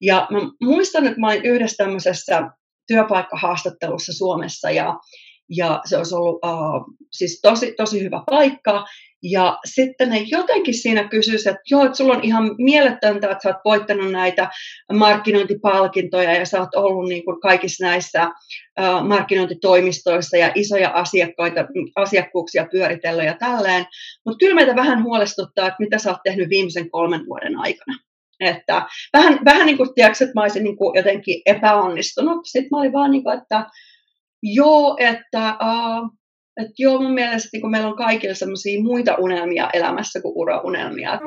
Ja mä muistan, että mä olin yhdessä tämmöisessä työpaikkahaastattelussa Suomessa ja, ja se olisi ollut uh, siis tosi, tosi hyvä paikka. Ja sitten ne jotenkin siinä kysyisivät, että joo, että sulla on ihan mieletöntä, että sä oot voittanut näitä markkinointipalkintoja ja sä oot ollut niin kuin kaikissa näissä markkinointitoimistoissa ja isoja asiakkaita, asiakkuuksia pyöritellyt ja tälleen. Mutta kyllä meitä vähän huolestuttaa, että mitä sä oot tehnyt viimeisen kolmen vuoden aikana. Että vähän, vähän niin kuin, tiedätkö, että mä olisin niin kuin jotenkin epäonnistunut. Sitten mä olin vaan niin kuin, että joo, että uh, että joo, mun mielestä niin kun meillä on kaikilla sellaisia muita unelmia elämässä kuin uraunelmia.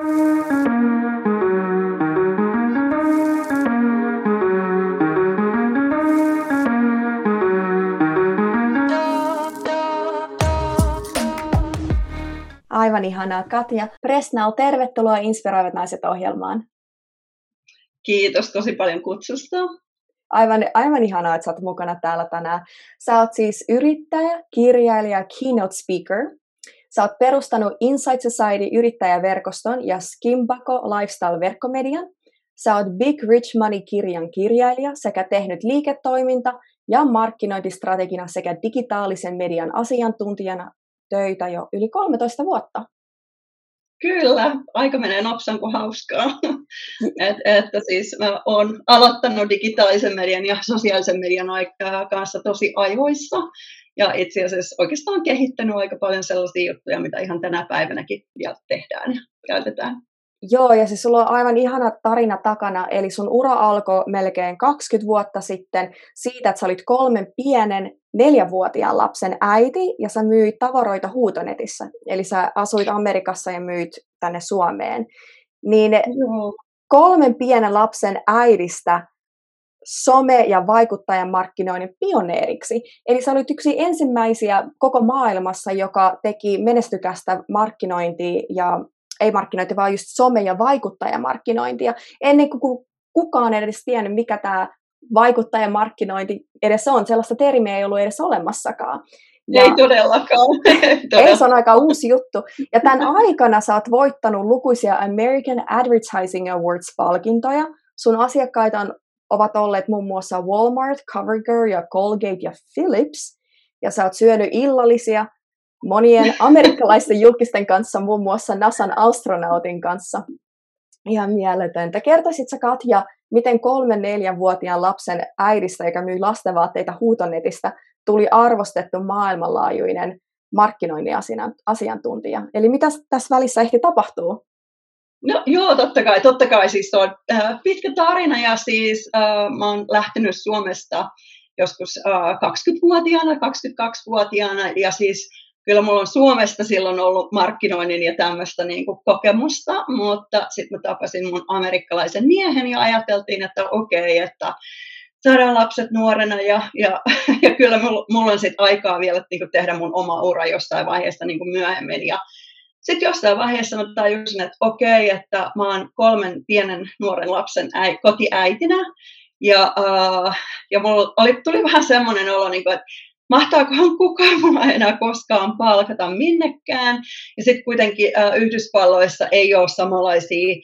Aivan ihanaa. Katja Presnal, tervetuloa Inspiroivat naiset ohjelmaan. Kiitos tosi paljon kutsusta. Aivan, aivan ihanaa, että sä oot mukana täällä tänään. Sä oot siis yrittäjä, kirjailija, keynote speaker. Sä oot perustanut Insight Society yrittäjäverkoston ja Skimbako Lifestyle-verkkomedian. Sä oot Big Rich Money-kirjan kirjailija sekä tehnyt liiketoiminta- ja markkinointistrategina sekä digitaalisen median asiantuntijana töitä jo yli 13 vuotta. Kyllä, aika menee nopsan kuin hauskaa. Et, että siis mä oon aloittanut digitaalisen median ja sosiaalisen median kanssa tosi ajoissa. Ja itse asiassa oikeastaan kehittänyt aika paljon sellaisia juttuja, mitä ihan tänä päivänäkin vielä tehdään ja käytetään. Joo, ja siis sulla on aivan ihana tarina takana, eli sun ura alkoi melkein 20 vuotta sitten siitä, että sä olit kolmen pienen neljävuotiaan lapsen äiti, ja sä myit tavaroita huutonetissä. Eli sä asuit Amerikassa ja myit tänne Suomeen. Niin Joo. kolmen pienen lapsen äidistä some- ja vaikuttajan markkinoinnin pioneeriksi. Eli sä olit yksi ensimmäisiä koko maailmassa, joka teki menestykästä markkinointia ja ei markkinointi, vaan just some- ja vaikuttajamarkkinointia. Ennen kuin kukaan edes tiennyt, mikä tämä vaikuttajamarkkinointi edes on. Sellaista termiä ei ollut edes olemassakaan. Ja ei todellakaan. ei, se on aika uusi juttu. Ja tämän aikana sä oot voittanut lukuisia American Advertising Awards-palkintoja. Sun asiakkaita on, ovat olleet muun muassa Walmart, CoverGirl ja Colgate ja Philips. Ja sä oot syönyt illallisia monien amerikkalaisten julkisten kanssa, muun muassa NASAn astronautin kanssa. Ihan mieletöntä. Kertoisitko Katja, miten kolmen neljän vuotiaan lapsen äidistä, joka myy lastenvaatteita huutonetistä, tuli arvostettu maailmanlaajuinen markkinoinnin asiantuntija? Eli mitä tässä välissä ehti tapahtuu? No joo, totta kai. Totta kai siis on äh, pitkä tarina ja siis äh, mä oon lähtenyt Suomesta joskus äh, 20-vuotiaana, 22-vuotiaana ja siis kyllä mulla on Suomesta silloin ollut markkinoinnin ja tämmöistä niin kuin kokemusta, mutta sitten mä tapasin mun amerikkalaisen miehen ja ajateltiin, että okei, okay, että saadaan lapset nuorena ja, ja, ja kyllä mulla, on sitten aikaa vielä niin kuin tehdä mun oma ura jossain vaiheessa niin kuin myöhemmin. Ja sitten jossain vaiheessa mä tajusin, että okei, okay, että mä oon kolmen pienen nuoren lapsen äi, kotiäitinä. Ja, uh, ja mulla oli, tuli vähän semmoinen olo, niin kuin, että mahtaakohan kukaan mulla enää koskaan palkata minnekään. Ja sitten kuitenkin äh, Yhdysvalloissa ei ole samanlaisia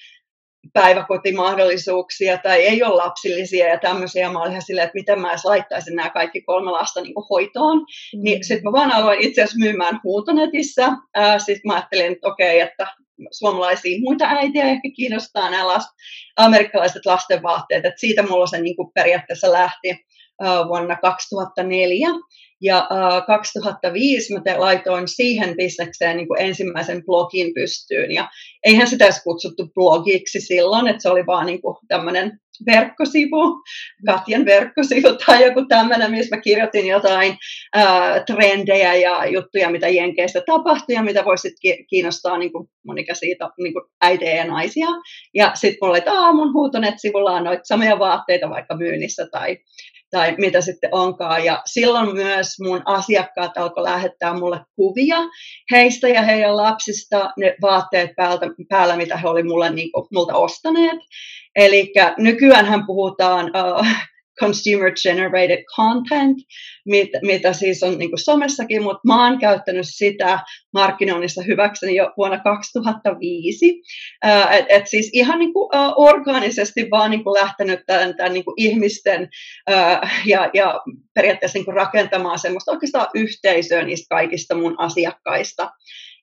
päiväkotimahdollisuuksia tai ei ole lapsillisia ja tämmöisiä. Mä olin ihan silleen, että miten mä edes laittaisin nämä kaikki kolme lasta niin hoitoon. Mm. Niin sitten mä vaan aloin itse asiassa myymään huutonetissä. Äh, sitten mä ajattelin, että okei, okay, että suomalaisia muita äitiä ehkä kiinnostaa nämä last, amerikkalaiset lastenvaatteet. Että siitä mulla se niin kuin periaatteessa lähti äh, vuonna 2004. Ja äh, 2005 mä te laitoin siihen bisnekseen niin kuin ensimmäisen blogin pystyyn. Ja eihän sitä edes kutsuttu blogiksi silloin, että se oli vaan niin kuin tämmöinen verkkosivu, Katjan verkkosivu tai joku tämmöinen, missä mä kirjoitin jotain ää, trendejä ja juttuja, mitä Jenkeistä tapahtui ja mitä voisit kiinnostaa niin kuin monikäisiä niin kuin äitejä ja naisia. Ja sitten mulla oli, että mun huutonet-sivulla on noita samoja vaatteita vaikka myynnissä tai tai mitä sitten onkaan. Ja silloin myös mun asiakkaat alkoi lähettää mulle kuvia heistä ja heidän lapsista, ne vaatteet päältä, päällä, mitä he olivat mulle, niin kuin, multa ostaneet. Eli nykyään puhutaan uh, consumer generated content, mit, mitä siis on niin somessakin, mutta mä oon käyttänyt sitä markkinoinnissa hyväkseni jo vuonna 2005. Uh, et, et siis ihan niin kuin, uh, orgaanisesti vaan niin kuin lähtenyt tämän, tämän niin kuin ihmisten uh, ja, ja periaatteessa niin kuin rakentamaan semmoista oikeastaan yhteisöä niistä kaikista mun asiakkaista.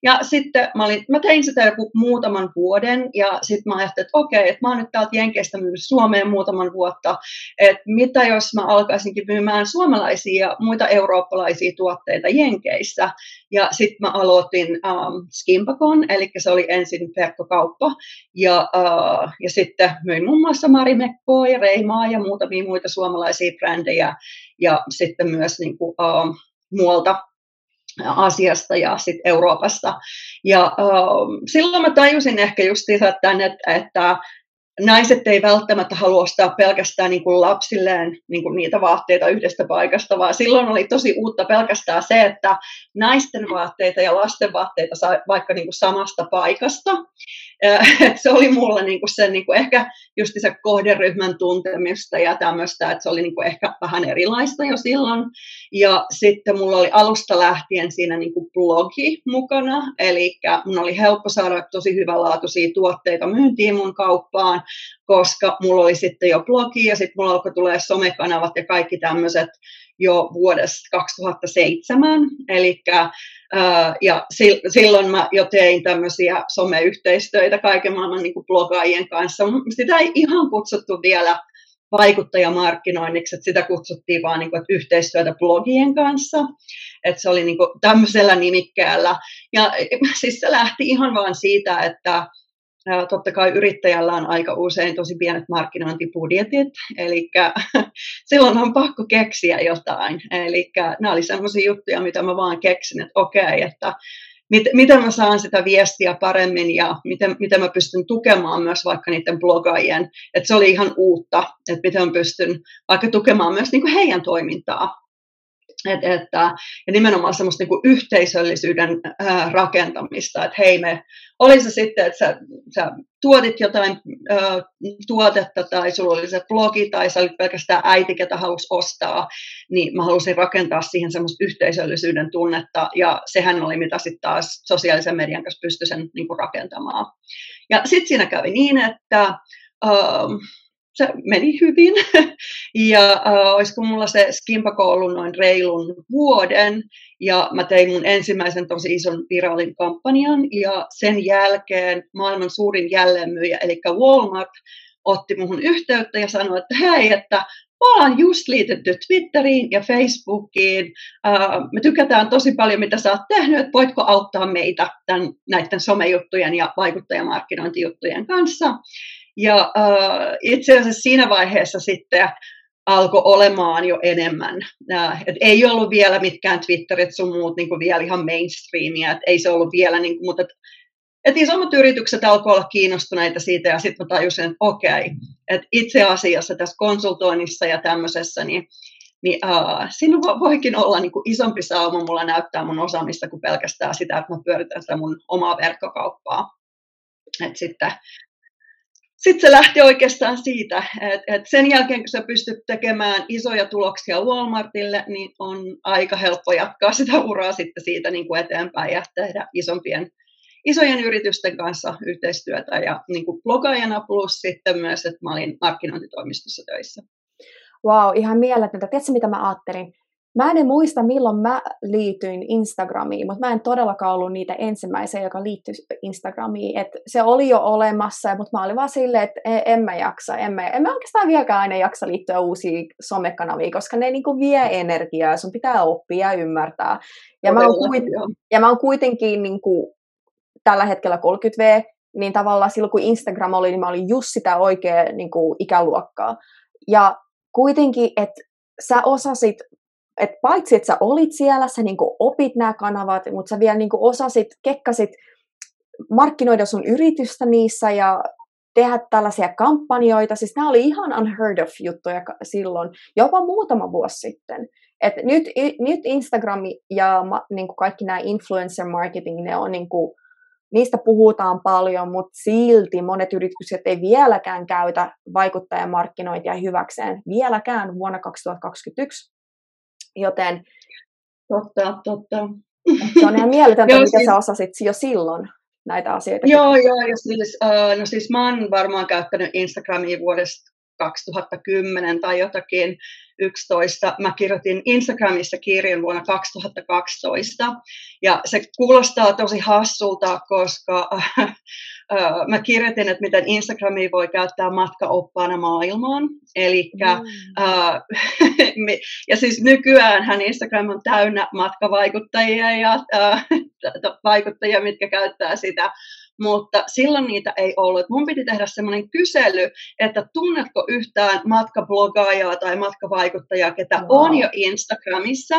Ja sitten mä, olin, mä tein sitä joku muutaman vuoden ja sitten mä ajattelin, että okei, että mä oon nyt täältä Jenkeistä myynyt Suomeen muutaman vuotta, että mitä jos mä alkaisinkin myymään suomalaisia ja muita eurooppalaisia tuotteita Jenkeissä. Ja sitten mä aloitin um, Skimpakon, eli se oli ensin verkkokauppa ja, uh, ja sitten myin muun muassa Marimekkoa ja Reimaa ja muutamia muita suomalaisia brändejä ja sitten myös niin kuin, uh, muualta Asiasta ja sit Euroopasta. Ja uh, silloin mä tajusin ehkä justiinsa tämän, että, että naiset ei välttämättä halua ostaa pelkästään niin kuin lapsilleen niin kuin niitä vaatteita yhdestä paikasta, vaan silloin oli tosi uutta pelkästään se, että naisten vaatteita ja lasten vaatteita saa vaikka niin kuin samasta paikasta. Et se oli mulla niin kuin sen niin kuin ehkä just se kohderyhmän tuntemista ja tämmöistä, että se oli niin kuin ehkä vähän erilaista jo silloin. Ja sitten mulla oli alusta lähtien siinä niin kuin blogi mukana, eli mun oli helppo saada tosi hyvänlaatuisia tuotteita myyntiin mun kauppaan, koska mulla oli sitten jo blogi ja sitten mulla alkoi tulee somekanavat ja kaikki tämmöiset jo vuodesta 2007. Eli ja silloin mä jo tein tämmöisiä someyhteistöitä kaiken maailman niin blogaajien kanssa. Sitä ei ihan kutsuttu vielä vaikuttajamarkkinoinniksi, että sitä kutsuttiin vaan niin kuin, että yhteistyötä blogien kanssa. Että se oli niin kuin tämmöisellä nimikkäällä. Ja siis se lähti ihan vaan siitä, että totta kai yrittäjällä on aika usein tosi pienet markkinointibudjetit, eli silloin on pakko keksiä jotain. Eli nämä oli sellaisia juttuja, mitä mä vaan keksin, että okei, että mit, miten mä saan sitä viestiä paremmin ja miten, miten mä pystyn tukemaan myös vaikka niiden blogaajien. Että se oli ihan uutta, että miten mä pystyn vaikka tukemaan myös niin kuin heidän toimintaa. Et, että, ja nimenomaan semmoista niin kuin yhteisöllisyyden ää, rakentamista, että hei me, oli se sitten, että sä, sä tuotit jotain ää, tuotetta tai sulla oli se blogi tai sä olit pelkästään äiti, ketä halusi ostaa, niin mä halusin rakentaa siihen semmoista yhteisöllisyyden tunnetta ja sehän oli mitä sitten taas sosiaalisen median kanssa pystyi sen niin kuin rakentamaan. Ja sitten siinä kävi niin, että ähm, se meni hyvin. ja äh, olisiko mulla se Skimpako ollut noin reilun vuoden. Ja mä tein mun ensimmäisen tosi ison virallin kampanjan. Ja sen jälkeen maailman suurin jälleenmyyjä, eli Walmart, otti muhun yhteyttä ja sanoi, että hei, että me ollaan just liitetty Twitteriin ja Facebookiin. Me tykätään tosi paljon, mitä sä oot tehnyt, että voitko auttaa meitä tämän, näiden somejuttujen ja vaikuttajamarkkinointijuttujen kanssa. Ja uh, itse asiassa siinä vaiheessa sitten alkoi olemaan jo enemmän. Uh, et ei ollut vielä mitkään Twitterit sun muut niin kuin vielä ihan mainstreamia, et ei se ollut vielä, niin kuin, mutta et, et isommat yritykset alkoivat olla kiinnostuneita siitä ja sitten mä tajusin, että okei, että itse asiassa tässä konsultoinnissa ja tämmöisessä, niin, niin uh, siinä voikin olla niin kuin isompi sauma mulla näyttää mun osaamista kuin pelkästään sitä, että mä pyöritän sitä mun omaa verkkokauppaa. Et sitten sitten se lähti oikeastaan siitä, että, sen jälkeen kun sä pystyt tekemään isoja tuloksia Walmartille, niin on aika helppo jatkaa sitä uraa sitten siitä niin kuin eteenpäin ja tehdä isompien, isojen yritysten kanssa yhteistyötä ja niin kuin blogaajana plus sitten myös, että mä olin markkinointitoimistossa töissä. Wow, ihan mieletöntä. Tiedätkö, mitä mä ajattelin? Mä en muista, milloin mä liityin Instagramiin, mutta mä en todellakaan ollut niitä ensimmäisiä, joka liittyi Instagramiin. Et se oli jo olemassa, mutta mä olin vaan silleen, että e, en mä jaksa. En mä, en mä oikeastaan vieläkään aina jaksa liittyä uusiin somekanaviin, koska ne niinku vie energiaa, sun pitää oppia ja ymmärtää. Ja, mä, oon kuit, ja mä oon kuitenkin niinku, tällä hetkellä 30V, niin tavallaan silloin kun Instagram oli, niin mä olin just sitä oikea niin kuin, ikäluokkaa. Ja kuitenkin, että sä osasit et paitsi, että sä olit siellä, sä niin opit nämä kanavat, mutta sä vielä niin osasit, kekkasit markkinoida sun yritystä niissä ja tehdä tällaisia kampanjoita. Siis nämä oli ihan unheard of juttuja silloin, jopa muutama vuosi sitten. Et nyt, nyt Instagram ja niin kaikki nämä influencer marketing, ne on niin kuin, niistä puhutaan paljon, mutta silti monet yritykset ei vieläkään käytä vaikuttajamarkkinointia hyväkseen vieläkään vuonna 2021. Joten Totta, totta. Se on ihan mieletöntä, mitä siis... sä osasit jo silloin näitä asioita. Joo, joo. Ja siis, uh, no siis mä oon varmaan käyttänyt Instagramia vuodesta 2010 tai jotakin 11. Mä kirjoitin Instagramissa kirjan vuonna 2012 ja se kuulostaa tosi hassulta, koska äh, äh, mä kirjoitin, että miten Instagramia voi käyttää matkaoppaana maailmaan. Eli mm. äh, ja siis nykyään Instagram on täynnä matkavaikuttajia ja äh, vaikuttajia, mitkä käyttää sitä mutta silloin niitä ei ollut. Mun piti tehdä semmoinen kysely, että tunnetko yhtään matkablogaajaa tai matkavaikuttajaa, ketä wow. on jo Instagramissa,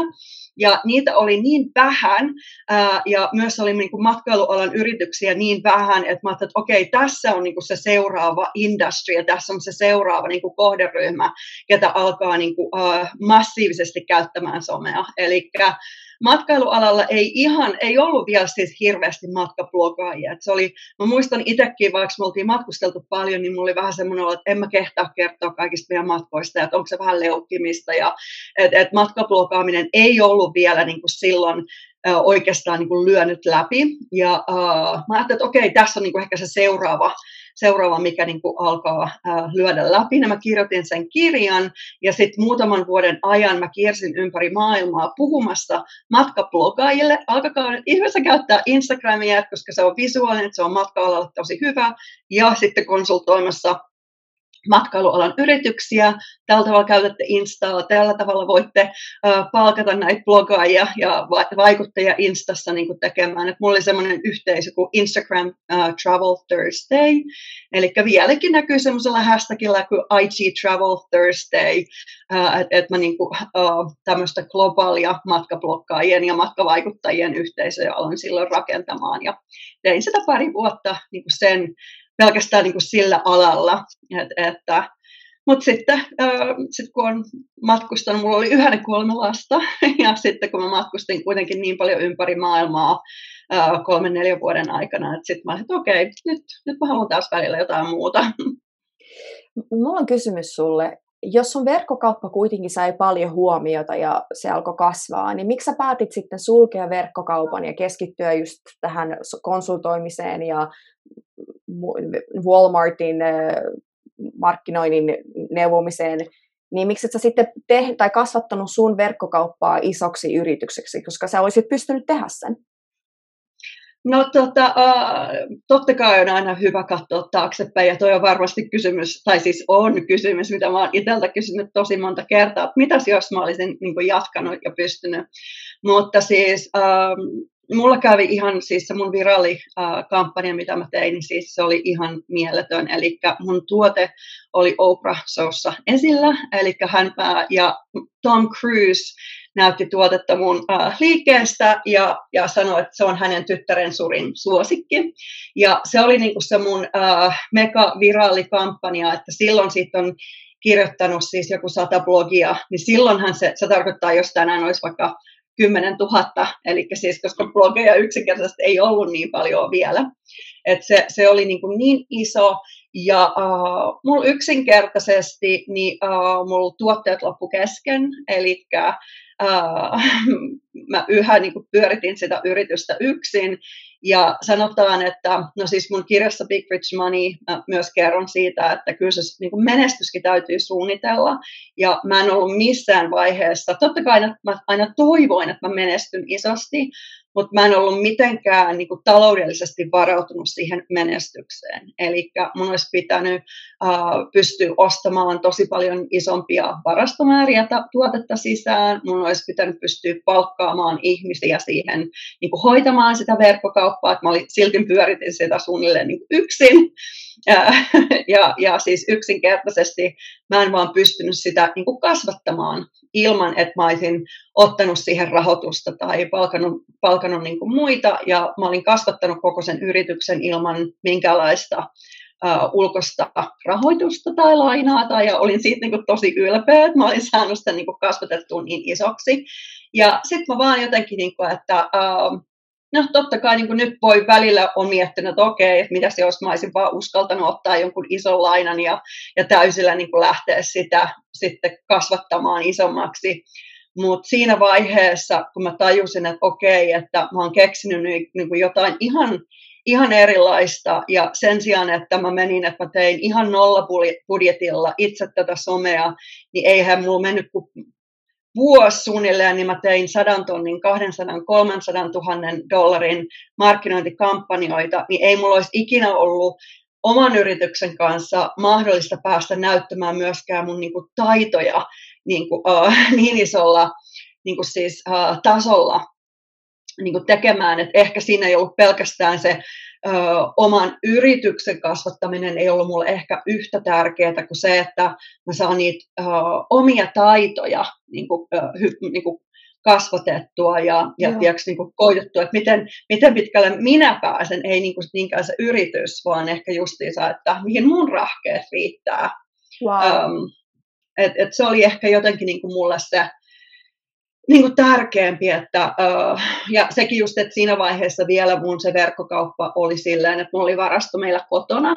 ja niitä oli niin vähän, ää, ja myös oli niin kuin matkailualan yrityksiä niin vähän, että mä ajattelin, että okei, tässä on niin kuin se seuraava industry, ja tässä on se seuraava niin kuin kohderyhmä, ketä alkaa niin kuin, ää, massiivisesti käyttämään somea. Eli matkailualalla ei ihan, ei ollut vielä siis hirveästi matkablogaajia. Et se oli, mä muistan itsekin, vaikka me oltiin matkusteltu paljon, niin mulla oli vähän semmoinen olo, että en mä kehtaa kertoa kaikista meidän matkoista, että onko se vähän leukkimista, ja että et matkablogaaminen ei ollut vielä niin kuin silloin oikeastaan niin kuin lyönyt läpi. Ja uh, mä ajattelin, että okei, tässä on niin kuin ehkä se seuraava, seuraava mikä niin kuin alkaa uh, lyödä läpi. Ja mä kirjoitin sen kirjan ja sitten muutaman vuoden ajan mä kiersin ympäri maailmaa puhumassa matkablogaajille. Alkakaa nyt ihmeessä käyttää Instagramia, koska se on visuaalinen, se on matka-alalla tosi hyvä. Ja sitten konsultoimassa matkailualan yrityksiä, tällä tavalla käytätte Instaa, tällä tavalla voitte palkata näitä blogaajia ja vaikuttajia Instassa niin kuin tekemään. Et mulla oli semmoinen yhteisö kuin Instagram uh, Travel Thursday, eli vieläkin näkyy semmoisella hashtagilla kuin IG Travel Thursday, uh, että et mä niin kuin, uh, tämmöistä globaalia matkablokkaajien ja matkavaikuttajien yhteisöä aloin silloin rakentamaan. Ja tein sitä pari vuotta niin kuin sen pelkästään niin kuin sillä alalla. Et, että, mutta sitten sit kun on matkustanut, mulla oli yhden kolme lasta, ja sitten kun mä matkustin kuitenkin niin paljon ympäri maailmaa kolmen neljän vuoden aikana, että sitten mä olin, että okei, nyt, nyt mä haluan taas välillä jotain muuta. Mulla on kysymys sulle. Jos sun verkkokauppa kuitenkin sai paljon huomiota ja se alkoi kasvaa, niin miksi sä päätit sitten sulkea verkkokaupan ja keskittyä just tähän konsultoimiseen ja Walmartin äh, markkinoinnin neuvomiseen, niin miksi et sä sitten te- tai kasvattanut sun verkkokauppaa isoksi yritykseksi, koska sä olisit pystynyt tehdä sen? No tota, totta kai on aina hyvä katsoa taaksepäin ja toi on varmasti kysymys, tai siis on kysymys, mitä mä oon itseltä kysynyt tosi monta kertaa, että mitäs jos mä olisin niin jatkanut ja pystynyt. Mutta siis mulla kävi ihan siis se mun viralli äh, kampanja, mitä mä tein, niin siis se oli ihan mieletön. Eli mun tuote oli Oprah Showssa esillä, eli hän ja Tom Cruise näytti tuotetta mun liikkeestä ja, ja sanoi, että se on hänen tyttären surin suosikki. Ja se oli niinku se mun äh, mega viralli kampanja, että silloin siitä on kirjoittanut siis joku sata blogia, niin silloinhan se, se tarkoittaa, jos tänään olisi vaikka 10 000, eli siis koska blogeja yksinkertaisesti ei ollut niin paljon vielä. Et se, se oli niin, kuin niin iso, ja uh, mulla yksinkertaisesti niin, uh, mulla tuotteet loppu kesken, eli uh, mä yhä niin kuin pyöritin sitä yritystä yksin, ja sanotaan, että no siis mun kirjassa Big Rich Money mä myös kerron siitä, että kyllä se niin kuin menestyskin täytyy suunnitella. Ja mä en ollut missään vaiheessa, totta kai mä aina toivoin, että mä menestyn isosti, mutta mä en ollut mitenkään niin kuin, taloudellisesti varautunut siihen menestykseen. Eli mun olisi pitänyt uh, pystyä ostamaan tosi paljon isompia varastomääriä tuotetta sisään, mun olisi pitänyt pystyä palkkaamaan ihmisiä siihen niin kuin, hoitamaan sitä verkkokauppaa, että mä olin, silti pyöritin sitä suunnilleen niin yksin. Ja, ja, siis yksinkertaisesti mä en vaan pystynyt sitä niin kuin kasvattamaan ilman, että mä olisin ottanut siihen rahoitusta tai palkanut, palkanut niin kuin muita. Ja mä olin kasvattanut koko sen yrityksen ilman minkäänlaista uh, ulkoista rahoitusta tai lainaa, tai ja olin siitä niin kuin tosi ylpeä, että mä olin saanut sitä niin kasvatettua niin isoksi. Ja sitten mä vaan jotenkin, niin kuin, että no totta kai niin kuin nyt voi välillä on miettinyt, että okei, että mitä se jos mä olisin vaan uskaltanut ottaa jonkun ison lainan ja, ja täysillä niin kuin lähteä sitä sitten kasvattamaan isommaksi. Mutta siinä vaiheessa, kun mä tajusin, että okei, että mä oon keksinyt niin, kuin jotain ihan, ihan erilaista, ja sen sijaan, että mä menin, että mä tein ihan nolla budjetilla itse tätä somea, niin eihän mulla mennyt kuin vuosi suunnilleen, niin mä tein 100 tonnin, 200, 300 000 dollarin markkinointikampanjoita, niin ei mulla olisi ikinä ollut oman yrityksen kanssa mahdollista päästä näyttämään myöskään mun niin kuin, taitoja niin, kuin, uh, niin isolla niin kuin siis, uh, tasolla niin kuin tekemään. Et ehkä siinä ei ollut pelkästään se ö, oman yrityksen kasvattaminen ei ollut mulle ehkä yhtä tärkeää kuin se, että mä saan niitä ö, omia taitoja niin kuin, ö, hy, niin kuin kasvatettua ja, ja tiiäks, niin kuin koitettua, että miten, miten pitkälle minä pääsen, ei niin kuin niinkään se yritys, vaan ehkä justiinsa, että mihin mun rahkeet riittää. Wow. Um, et, et se oli ehkä jotenkin niin kuin mulle se, niin kuin tärkeämpi, että, uh, ja sekin just, että siinä vaiheessa vielä mun se verkkokauppa oli silleen, että mulla oli varasto meillä kotona,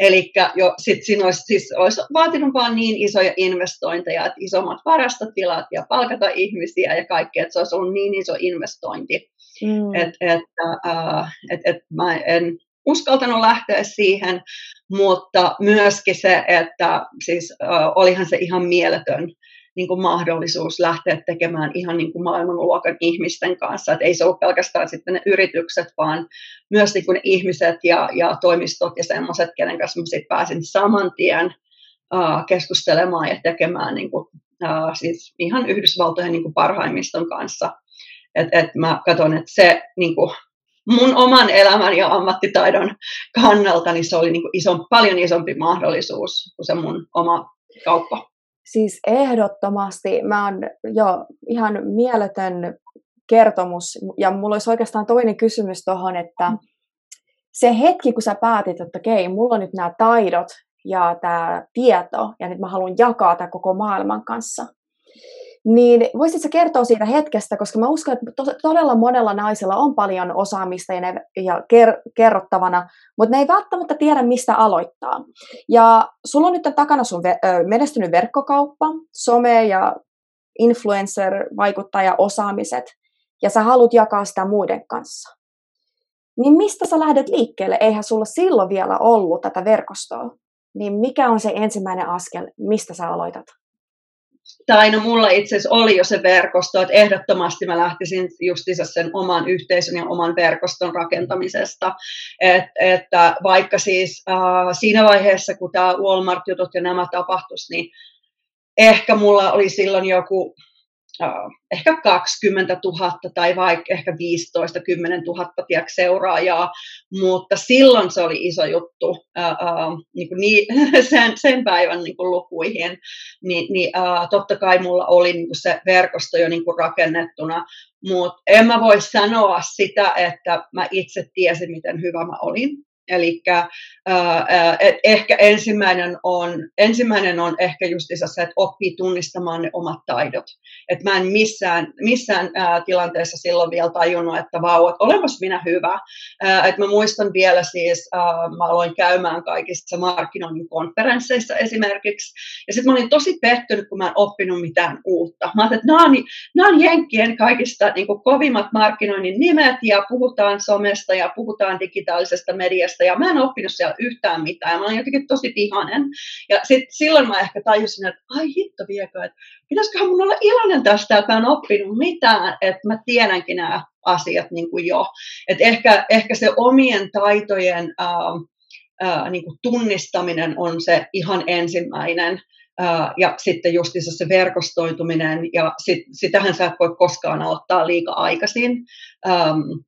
eli jo sit siinä olisi, siis olisi vaatinut vaan niin isoja investointeja, että isommat varastotilat ja palkata ihmisiä ja kaikkea, että se olisi ollut niin iso investointi, mm. että et, uh, et, et mä en uskaltanut lähteä siihen, mutta myöskin se, että siis uh, olihan se ihan mieletön niin kuin mahdollisuus lähteä tekemään ihan niin kuin maailmanluokan ihmisten kanssa. Et ei se ole pelkästään sitten ne yritykset, vaan myös niin kuin ihmiset ja, ja toimistot ja semmoiset, kenen kanssa mä sitten pääsin saman tien uh, keskustelemaan ja tekemään niin kuin, uh, siis ihan Yhdysvaltojen niin kuin parhaimmiston kanssa. Et, et mä katson, että se niin kuin, mun oman elämän ja ammattitaidon kannalta, niin se oli niin kuin ison, paljon isompi mahdollisuus kuin se mun oma kauppa. Siis ehdottomasti. Mä oon jo ihan mieletön kertomus. Ja mulla olisi oikeastaan toinen kysymys tuohon, että mm. se hetki, kun sä päätit, että okei, mulla on nyt nämä taidot ja tämä tieto, ja nyt mä haluan jakaa tämä koko maailman kanssa, niin voisitko kertoa siitä hetkestä, koska mä uskon, että to- todella monella naisella on paljon osaamista ja, ne, ja ker- kerrottavana, mutta ne ei välttämättä tiedä, mistä aloittaa. Ja sulla on nyt takana sun menestynyt verkkokauppa, some ja influencer-vaikuttaja osaamiset, ja sä haluat jakaa sitä muiden kanssa. Niin mistä sä lähdet liikkeelle? Eihän sulla silloin vielä ollut tätä verkostoa. Niin mikä on se ensimmäinen askel, mistä sä aloitat? Tai no mulla itse asiassa oli jo se verkosto, että ehdottomasti mä lähtisin justiinsa sen oman yhteisön ja oman verkoston rakentamisesta. Et, että vaikka siis äh, siinä vaiheessa, kun tämä Walmart-jutut ja nämä tapahtuisi, niin ehkä mulla oli silloin joku ehkä 20 000 tai vaikka ehkä 15 10 000 tiedätkö, seuraajaa, mutta silloin se oli iso juttu ää, ää, niin kuin niin, sen, sen päivän niin kuin lukuihin, Ni, niin ää, totta kai mulla oli niin kuin se verkosto jo niin kuin rakennettuna, mutta en mä voi sanoa sitä, että mä itse tiesin, miten hyvä mä olin. Eli ehkä ensimmäinen on, ensimmäinen on ehkä justissa se, että oppii tunnistamaan ne omat taidot. Et mä en missään, missään ää, tilanteessa silloin vielä tajunnut, että vau, että olenpas minä hyvä. Ää, et mä muistan vielä siis, ää, mä aloin käymään kaikissa markkinoinnin konferensseissa esimerkiksi, ja sitten mä olin tosi pettynyt, kun mä en oppinut mitään uutta. Mä ajattelin, että nämä on, on Jenkkien kaikista niin kovimmat markkinoinnin nimet, ja puhutaan somesta, ja puhutaan digitaalisesta mediasta, Suomesta ja mä en oppinut siellä yhtään mitään mä olin jotenkin tosi vihanen. Ja sit silloin mä ehkä tajusin, että ai hitto viekö, että pitäisiköhän mun olla iloinen tästä, että mä en oppinut mitään, että mä tiedänkin nämä asiat niin kuin jo. Että ehkä, ehkä se omien taitojen ää, ää, niin kuin tunnistaminen on se ihan ensimmäinen ja sitten justiinsa se verkostoituminen, ja sit, sitähän sä et voi koskaan aloittaa liika aikaisin,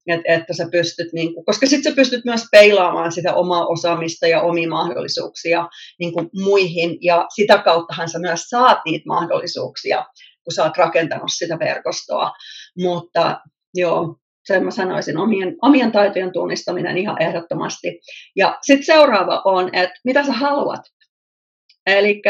että, että sä pystyt, niin kuin, koska sitten sä pystyt myös peilaamaan sitä omaa osaamista ja omia mahdollisuuksia niin kuin muihin, ja sitä kauttahan sä myös saat niitä mahdollisuuksia, kun sä oot rakentanut sitä verkostoa, mutta joo, sen mä sanoisin, omien, omien taitojen tunnistaminen ihan ehdottomasti. Ja sitten seuraava on, että mitä sä haluat. Eli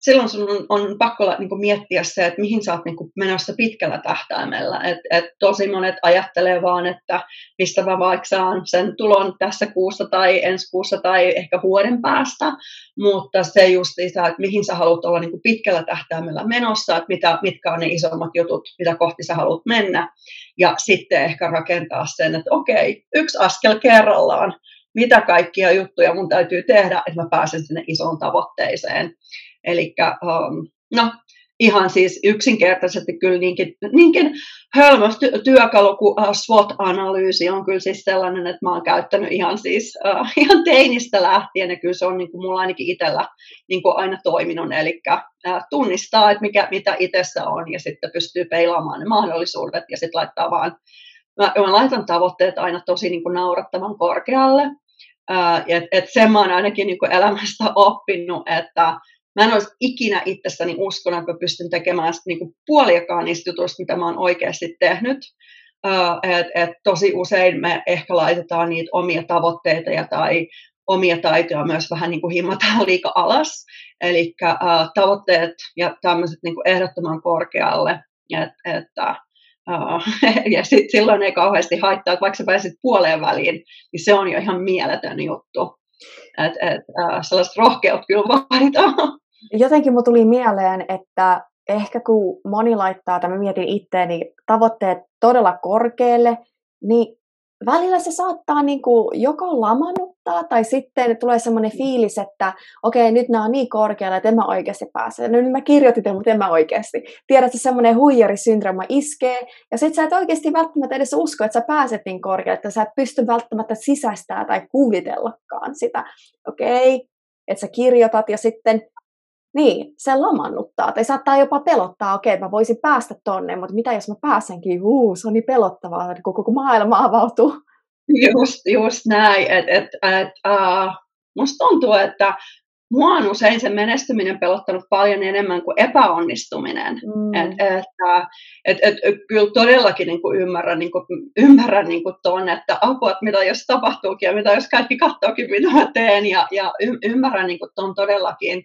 silloin sun on, on pakko niin kuin miettiä se, että mihin sä oot niin kuin menossa pitkällä tähtäimellä. Et, et tosi monet ajattelee vaan, että mistä mä vaikka saan sen tulon tässä kuussa tai ensi kuussa tai ehkä vuoden päästä, mutta se justiinsa, että mihin sä haluat olla niin kuin pitkällä tähtäimellä menossa, että mitä, mitkä on ne isommat jutut, mitä kohti sä haluat mennä, ja sitten ehkä rakentaa sen, että okei, yksi askel kerrallaan, mitä kaikkia juttuja mun täytyy tehdä, että mä pääsen sinne isoon tavoitteeseen. Eli um, no, ihan siis yksinkertaisesti kyllä niinkin, niinkin hölmö työkalu kuin uh, SWOT-analyysi on kyllä siis sellainen, että mä oon käyttänyt ihan siis uh, ihan teinistä lähtien. Ja kyllä se on niin kuin mulla ainakin itsellä niin kuin aina toiminut, eli uh, tunnistaa, että mikä, mitä itsessä on ja sitten pystyy peilaamaan ne mahdollisuudet ja sitten laittaa vaan, mä, mä laitan tavoitteet aina tosi niin kuin naurattavan korkealle, uh, että et sen mä oon ainakin niin kuin elämästä oppinut, että mä en olisi ikinä itsessäni uskonut, että mä pystyn tekemään niin kuin puoliakaan niistä jutuista, mitä mä oon oikeasti tehnyt. Uh, et, et tosi usein me ehkä laitetaan niitä omia tavoitteita ja tai omia taitoja myös vähän niin kuin himmataan liika alas. Eli uh, tavoitteet ja tämmöiset niin kuin ehdottoman korkealle. Et, että, uh, ja sit, silloin ei kauheasti haittaa, että vaikka sä pääsit puoleen väliin, niin se on jo ihan mieletön juttu. Et, et, uh, sellaista rohkeutta kyllä vaaditaan jotenkin mun tuli mieleen, että ehkä kun moni laittaa, tai mä mietin itteeni, tavoitteet todella korkealle, niin välillä se saattaa niin kuin joko lamannuttaa tai sitten tulee semmoinen fiilis, että okei, nyt nämä on niin korkealla, että en mä oikeasti pääse. No nyt mä kirjoitin tämän, mutta en mä oikeasti. Tiedät, että semmoinen huijarisyndrooma iskee, ja sitten sä et oikeasti välttämättä edes usko, että sä pääset niin korkealle, että sä et pysty välttämättä sisäistää tai kuvitellakaan sitä. Okei, että sä kirjoitat, ja sitten niin, se lamannuttaa. Tai saattaa jopa pelottaa, okei, okay, mä voisin päästä tonne, mutta mitä jos mä pääsenkin? Huu, se on niin pelottavaa, kun koko maailma avautuu. Just, just näin. Et, et, et, uh, musta tuntuu, että mua on usein se menestyminen pelottanut paljon enemmän kuin epäonnistuminen. Mm. Et, et, et, et, et, kyllä todellakin niin kuin ymmärrän, niin kuin, ymmärrän niin kuin ton, että apua, että mitä jos tapahtuukin ja mitä jos kaikki katsookin, mitä mä teen. Ja, ja y, ymmärrän niin kuin ton todellakin.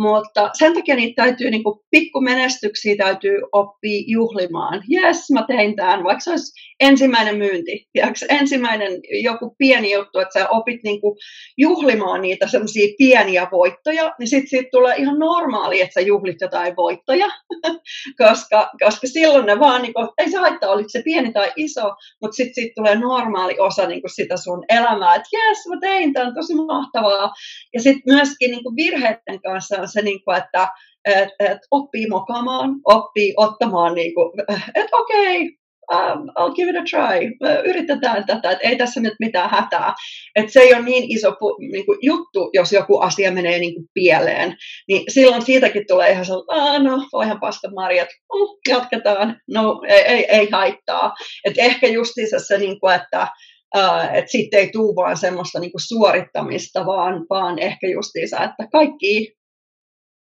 Mutta sen takia niitä täytyy, niin kuin pikkumenestyksiä täytyy oppia juhlimaan. Jes, mä tein tämän, vaikka se olisi ensimmäinen myynti, tiedätkö, ensimmäinen joku pieni juttu, että sä opit niin kuin juhlimaan niitä semmoisia pieniä voittoja, niin sitten siitä tulee ihan normaali, että sä juhlit jotain voittoja, koska, koska silloin ne vaan, niin kuin, ei se haittaa, olit se pieni tai iso, mutta sitten siitä tulee normaali osa niin kuin sitä sun elämää, että jes, mä tein tämän, tosi mahtavaa. Ja sitten myöskin niin kuin virheiden kanssa on se, niin kuin, että et, et oppii mokamaan, oppii ottamaan, niin kuin, että okei, okay, um, I'll give it a try, yritetään tätä, että ei tässä nyt mitään hätää. Että se ei ole niin iso niin kuin, juttu, jos joku asia menee niin kuin, pieleen. Niin silloin siitäkin tulee ihan sellainen, no voihan paska marjat, mm, jatketaan, no ei, ei, ei haittaa. Et ehkä justiinsa se, niin kuin, että Uh, että sitten ei tule vaan semmoista niinku suorittamista, vaan, vaan ehkä justiinsa, että kaikki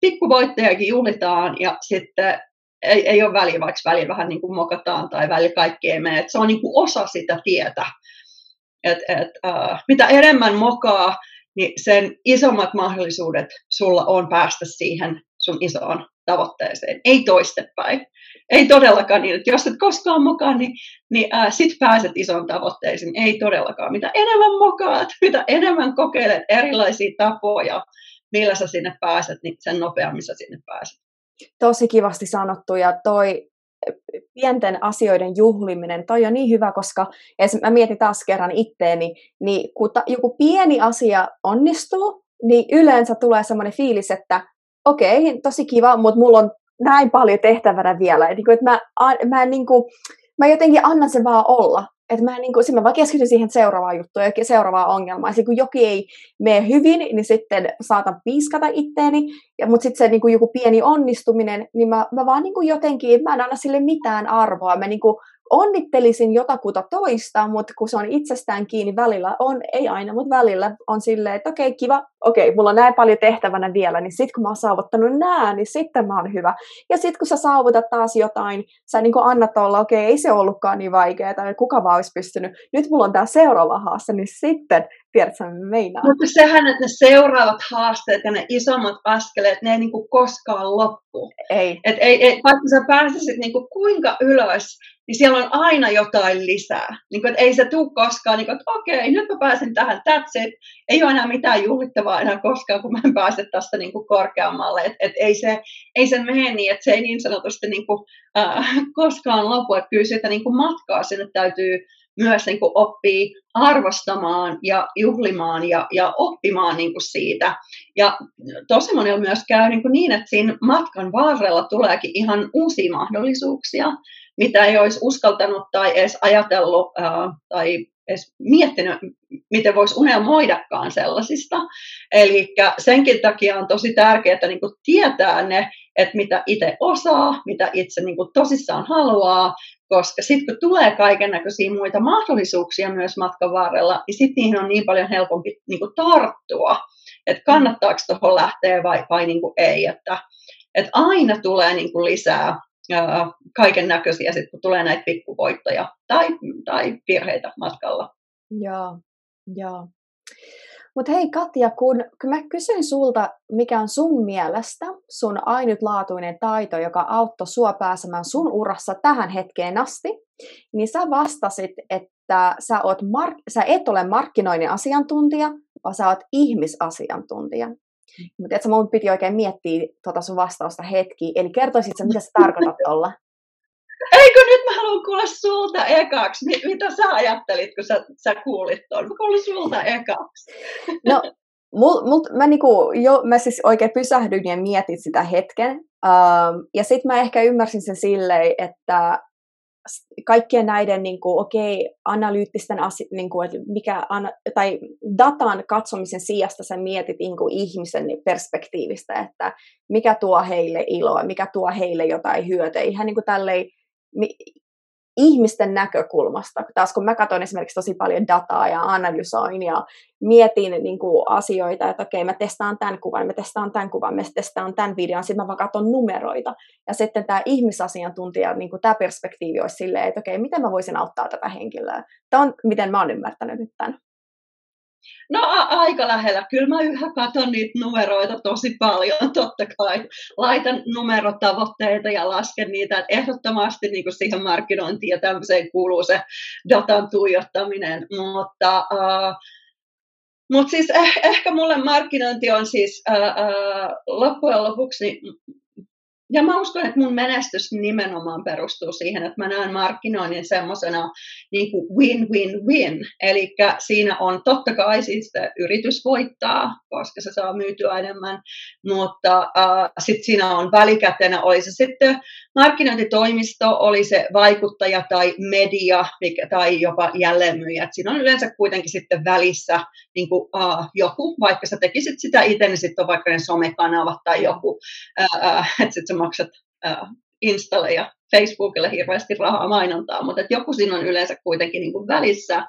pikkuvoittajakin juhlitaan ja sitten ei, ei ole väliä, vaikka väliä vähän niin kuin mokataan tai väliä kaikki ei mene. Et se on niin kuin osa sitä tietä. Et, et, uh, mitä enemmän mokaa, niin sen isommat mahdollisuudet sulla on päästä siihen sun isoon tavoitteeseen. Ei toistepäin. Ei todellakaan niin, että jos et koskaan mokaa, niin, niin ää, sit pääset isoon tavoitteeseen. Ei todellakaan. Mitä enemmän mokaat, mitä enemmän kokeilet erilaisia tapoja, millä sä sinne pääset, niin sen nopeammin sä sinne pääset. Tosi kivasti sanottu ja toi pienten asioiden juhliminen, toi on niin hyvä, koska mä mietin taas kerran itteeni, niin kun ta, joku pieni asia onnistuu, niin yleensä tulee semmoinen fiilis, että okei, okay, tosi kiva, mutta mulla on näin paljon tehtävänä vielä. Et, niin kuin, että mä, mä, niin kuin, mä jotenkin annan sen vaan olla. Että mä, niin kuin, mä vaan keskityn siihen seuraavaan juttuun ja seuraavaan ongelmaan. Sitten kun jokin ei mene hyvin, niin sitten saatan piiskata itteeni. Ja, mutta sitten se niin kuin joku pieni onnistuminen, niin mä, mä vaan niin kuin jotenkin, mä en anna sille mitään arvoa. Mä niin kuin onnittelisin jotakuta toista, mutta kun se on itsestään kiinni välillä, on, ei aina, mutta välillä on silleen, että okei, okay, kiva, okei, okay, mulla on näin paljon tehtävänä vielä, niin sitten kun mä oon saavuttanut nää, niin sitten mä oon hyvä. Ja sitten kun sä saavutat taas jotain, sä niin annat olla, okei, okay, ei se ollutkaan niin vaikeaa, tai kuka vaan olisi pystynyt. Nyt mulla on tämä seuraava haaste, niin sitten, tiedätkö meinaa. Mutta sehän, että ne seuraavat haasteet ja ne isommat askeleet, ne ei niin kuin koskaan loppu. Ei. Et ei, ei vaikka sä pääsisit niin kuin kuinka ylös, niin siellä on aina jotain lisää. Niin kuin, että ei se tule koskaan, niin kuin, että okei, nyt mä pääsin tähän, that's it. Ei ole enää mitään juhlittavaa enää koskaan, kun mä en pääse tästä niin kuin korkeammalle. Et, et ei, se, ei se mene niin, että se ei niin sanotusti niin kuin, äh, koskaan lopu. Että kyllä sitä niin kuin matkaa sinne täytyy myös niin kuin oppii arvostamaan ja juhlimaan ja, ja oppimaan niin kuin siitä. Ja tosi monella myös käy niin, kuin niin, että siinä matkan varrella tuleekin ihan uusia mahdollisuuksia mitä ei olisi uskaltanut tai edes ajatellut tai edes miettinyt, miten voisi unelmoidakaan sellaisista. Eli senkin takia on tosi tärkeää niin kuin tietää ne, että mitä itse osaa, mitä itse niin kuin tosissaan haluaa, koska sitten kun tulee kaiken näköisiä muita mahdollisuuksia myös matkan varrella, niin sitten niihin on niin paljon helpompi niin kuin tarttua, että kannattaako tuohon lähteä vai, vai niin kuin ei. Että, että aina tulee niin kuin lisää kaiken näköisiä, sit, kun tulee näitä pikkuvoittoja tai, tai virheitä matkalla. Joo, joo. Mutta hei Katja, kun, kun mä kysyin sulta, mikä on sun mielestä sun ainutlaatuinen taito, joka auttoi sua pääsemään sun urassa tähän hetkeen asti, niin sä vastasit, että sä, oot mark- sä et ole markkinoinnin asiantuntija, vaan sä oot ihmisasiantuntija. Mutta että mun piti oikein miettiä tuota sun vastausta hetki. Eli kertoisitko, mitä sä tarkoitat tuolla? Eikö nyt mä haluan kuulla sulta ekaksi. Mitä sä ajattelit, kun sä, sä kuulit tuon? Mä kuulin sulta ekaksi. No, mul, mul, mä, niinku, jo, mä siis oikein pysähdyin ja mietin sitä hetken. Um, ja sitten mä ehkä ymmärsin sen silleen, että kaikkien näiden niin kuin, okay, analyyttisten asi- niin kuin, että mikä, ana, tai datan katsomisen sijasta sä mietit niin kuin, ihmisen perspektiivistä, että mikä tuo heille iloa, mikä tuo heille jotain hyötyä. Ihan niin kuin tälleen, ihmisten näkökulmasta. Taas kun mä katson esimerkiksi tosi paljon dataa ja analysoin ja mietin niin kuin asioita, että okei, mä testaan tämän kuvan, mä testaan tämän kuvan, mä testaan tämän videon, sitten mä vaan katson numeroita. Ja sitten tämä ihmisasiantuntija, niin kuin tämä perspektiivi olisi silleen, että okei, miten mä voisin auttaa tätä henkilöä. Tämä on, miten mä oon ymmärtänyt nyt tämän. No a- aika lähellä. Kyllä mä yhä katson niitä numeroita tosi paljon, totta kai. Laitan numerotavoitteita ja lasken niitä. Että ehdottomasti niin kuin siihen markkinointiin ja tämmöiseen kuuluu se datan tuijottaminen. Mutta uh, mutta siis eh, ehkä mulle markkinointi on siis äh, äh, loppujen lopuksi niin ja mä uskon, että mun menestys nimenomaan perustuu siihen, että mä näen markkinoinnin semmoisena niin win-win-win. Eli siinä on totta kai siis yritys voittaa, koska se saa myytyä enemmän, mutta äh, sitten siinä on välikätenä, oli se sitten markkinointitoimisto, oli se vaikuttaja tai media mikä, tai jopa jälleenmyyjä. Siinä on yleensä kuitenkin sitten välissä niin kuin, äh, joku, vaikka sä tekisit sitä itse, niin sitten on vaikka ne somekanavat tai joku, äh, äh, että maksat äh, Installe ja Facebookille hirveästi rahaa mainontaa, mutta että joku siinä on yleensä kuitenkin niin kuin välissä,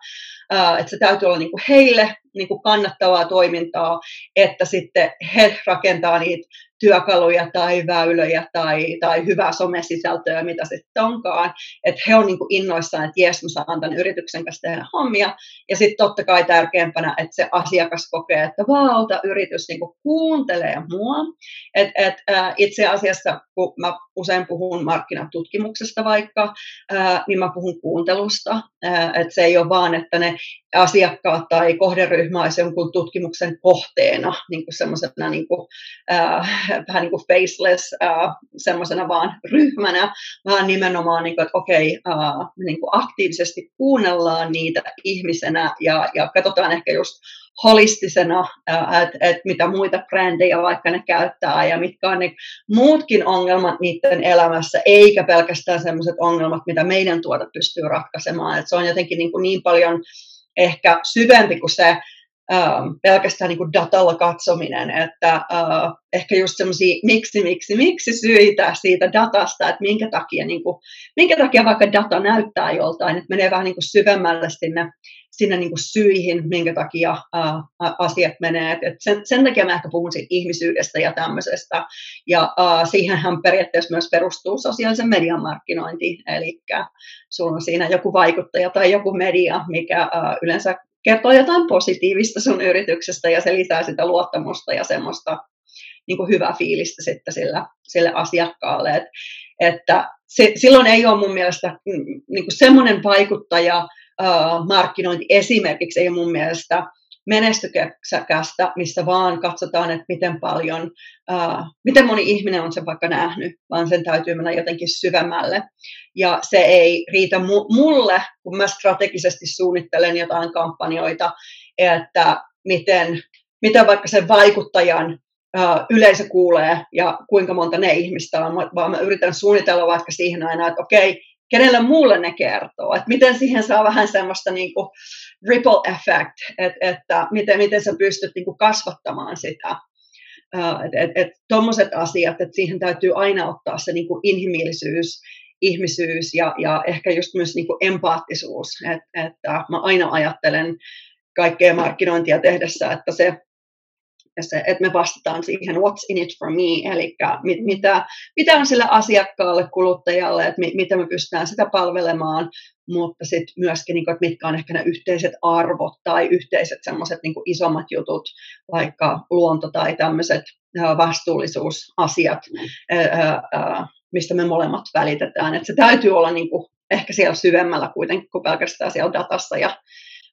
että se täytyy olla niin kuin heille niin kuin kannattavaa toimintaa, että sitten he rakentaa niitä työkaluja tai väylöjä tai, tai hyvää somesisältöä, mitä sitten onkaan, että he on niin kuin innoissaan, että jes, mä saan tämän yrityksen kanssa tehdä hommia, ja sitten totta kai tärkeämpänä, että se asiakas kokee, että vauta, yritys niin kuin kuuntelee mua, et, et, äh, itse asiassa, kun mä usein puhun markkinatutkimuksesta vaikka, äh, niin mä puhun kuuntelusta, äh, että se ei ole vaan, että ne asiakkaat tai kohderyhmä olisi jonkun tutkimuksen kohteena, niin kuin semmoisena niin kuin, äh, vähän niin kuin faceless, äh, semmoisena vaan ryhmänä, vaan nimenomaan, niin kuin, että okei, äh, niin kuin aktiivisesti kuunnellaan niitä ihmisenä ja, ja katsotaan ehkä just holistisena, että et mitä muita brändejä vaikka ne käyttää ja mitkä on ne muutkin ongelmat niiden elämässä, eikä pelkästään sellaiset ongelmat, mitä meidän tuote pystyy ratkaisemaan. Et se on jotenkin niin, kuin niin paljon ehkä syvempi kuin se ähm, pelkästään niin kuin datalla katsominen, että äh, ehkä just semmoisia miksi, miksi, miksi syitä siitä datasta, että minkä takia, niin kuin, minkä takia vaikka data näyttää joltain, että menee vähän niin kuin syvemmälle sinne, sinne niin kuin syihin, minkä takia äh, asiat menee. Et, sen, sen takia mä ehkä puhun siitä ihmisyydestä ja tämmöisestä. Ja äh, siihenhän periaatteessa myös perustuu sosiaalisen median markkinointi, eli sulla on siinä joku vaikuttaja tai joku media, mikä äh, yleensä kertoo jotain positiivista sun yrityksestä ja se lisää sitä luottamusta ja semmoista niin kuin hyvää fiilistä sitten sille, sille asiakkaalle. Et, että se, silloin ei ole mun mielestä mm, niin kuin semmoinen vaikuttaja, markkinointi esimerkiksi ei mun mielestä menestyksekästä, missä vaan katsotaan, että miten paljon, uh, miten moni ihminen on sen vaikka nähnyt, vaan sen täytyy mennä jotenkin syvemmälle. Ja se ei riitä mu- mulle, kun mä strategisesti suunnittelen jotain kampanjoita, että miten, miten vaikka sen vaikuttajan yleisö kuulee ja kuinka monta ne ihmistä on, vaan mä yritän suunnitella vaikka siihen aina, että okei, kenelle muulle ne kertoo, että miten siihen saa vähän semmoista niin kuin ripple effect, että, että miten, miten sä pystyt niin kuin kasvattamaan sitä. Että et, et, tuommoiset asiat, että siihen täytyy aina ottaa se niin kuin inhimillisyys, ihmisyys ja, ja ehkä just myös niin kuin empaattisuus. Et, että mä aina ajattelen kaikkea markkinointia tehdessä, että se ja se, että me vastataan siihen what's in it for me, eli mit, mitä, mitä on sille asiakkaalle, kuluttajalle, että mit, miten me pystytään sitä palvelemaan, mutta sitten myöskin, niin kuin, että mitkä on ehkä ne yhteiset arvot tai yhteiset semmoiset niin isommat jutut, vaikka luonto tai tämmöiset vastuullisuusasiat, mistä me molemmat välitetään. Että se täytyy olla niin kuin, ehkä siellä syvemmällä kuitenkin kuin pelkästään siellä datassa ja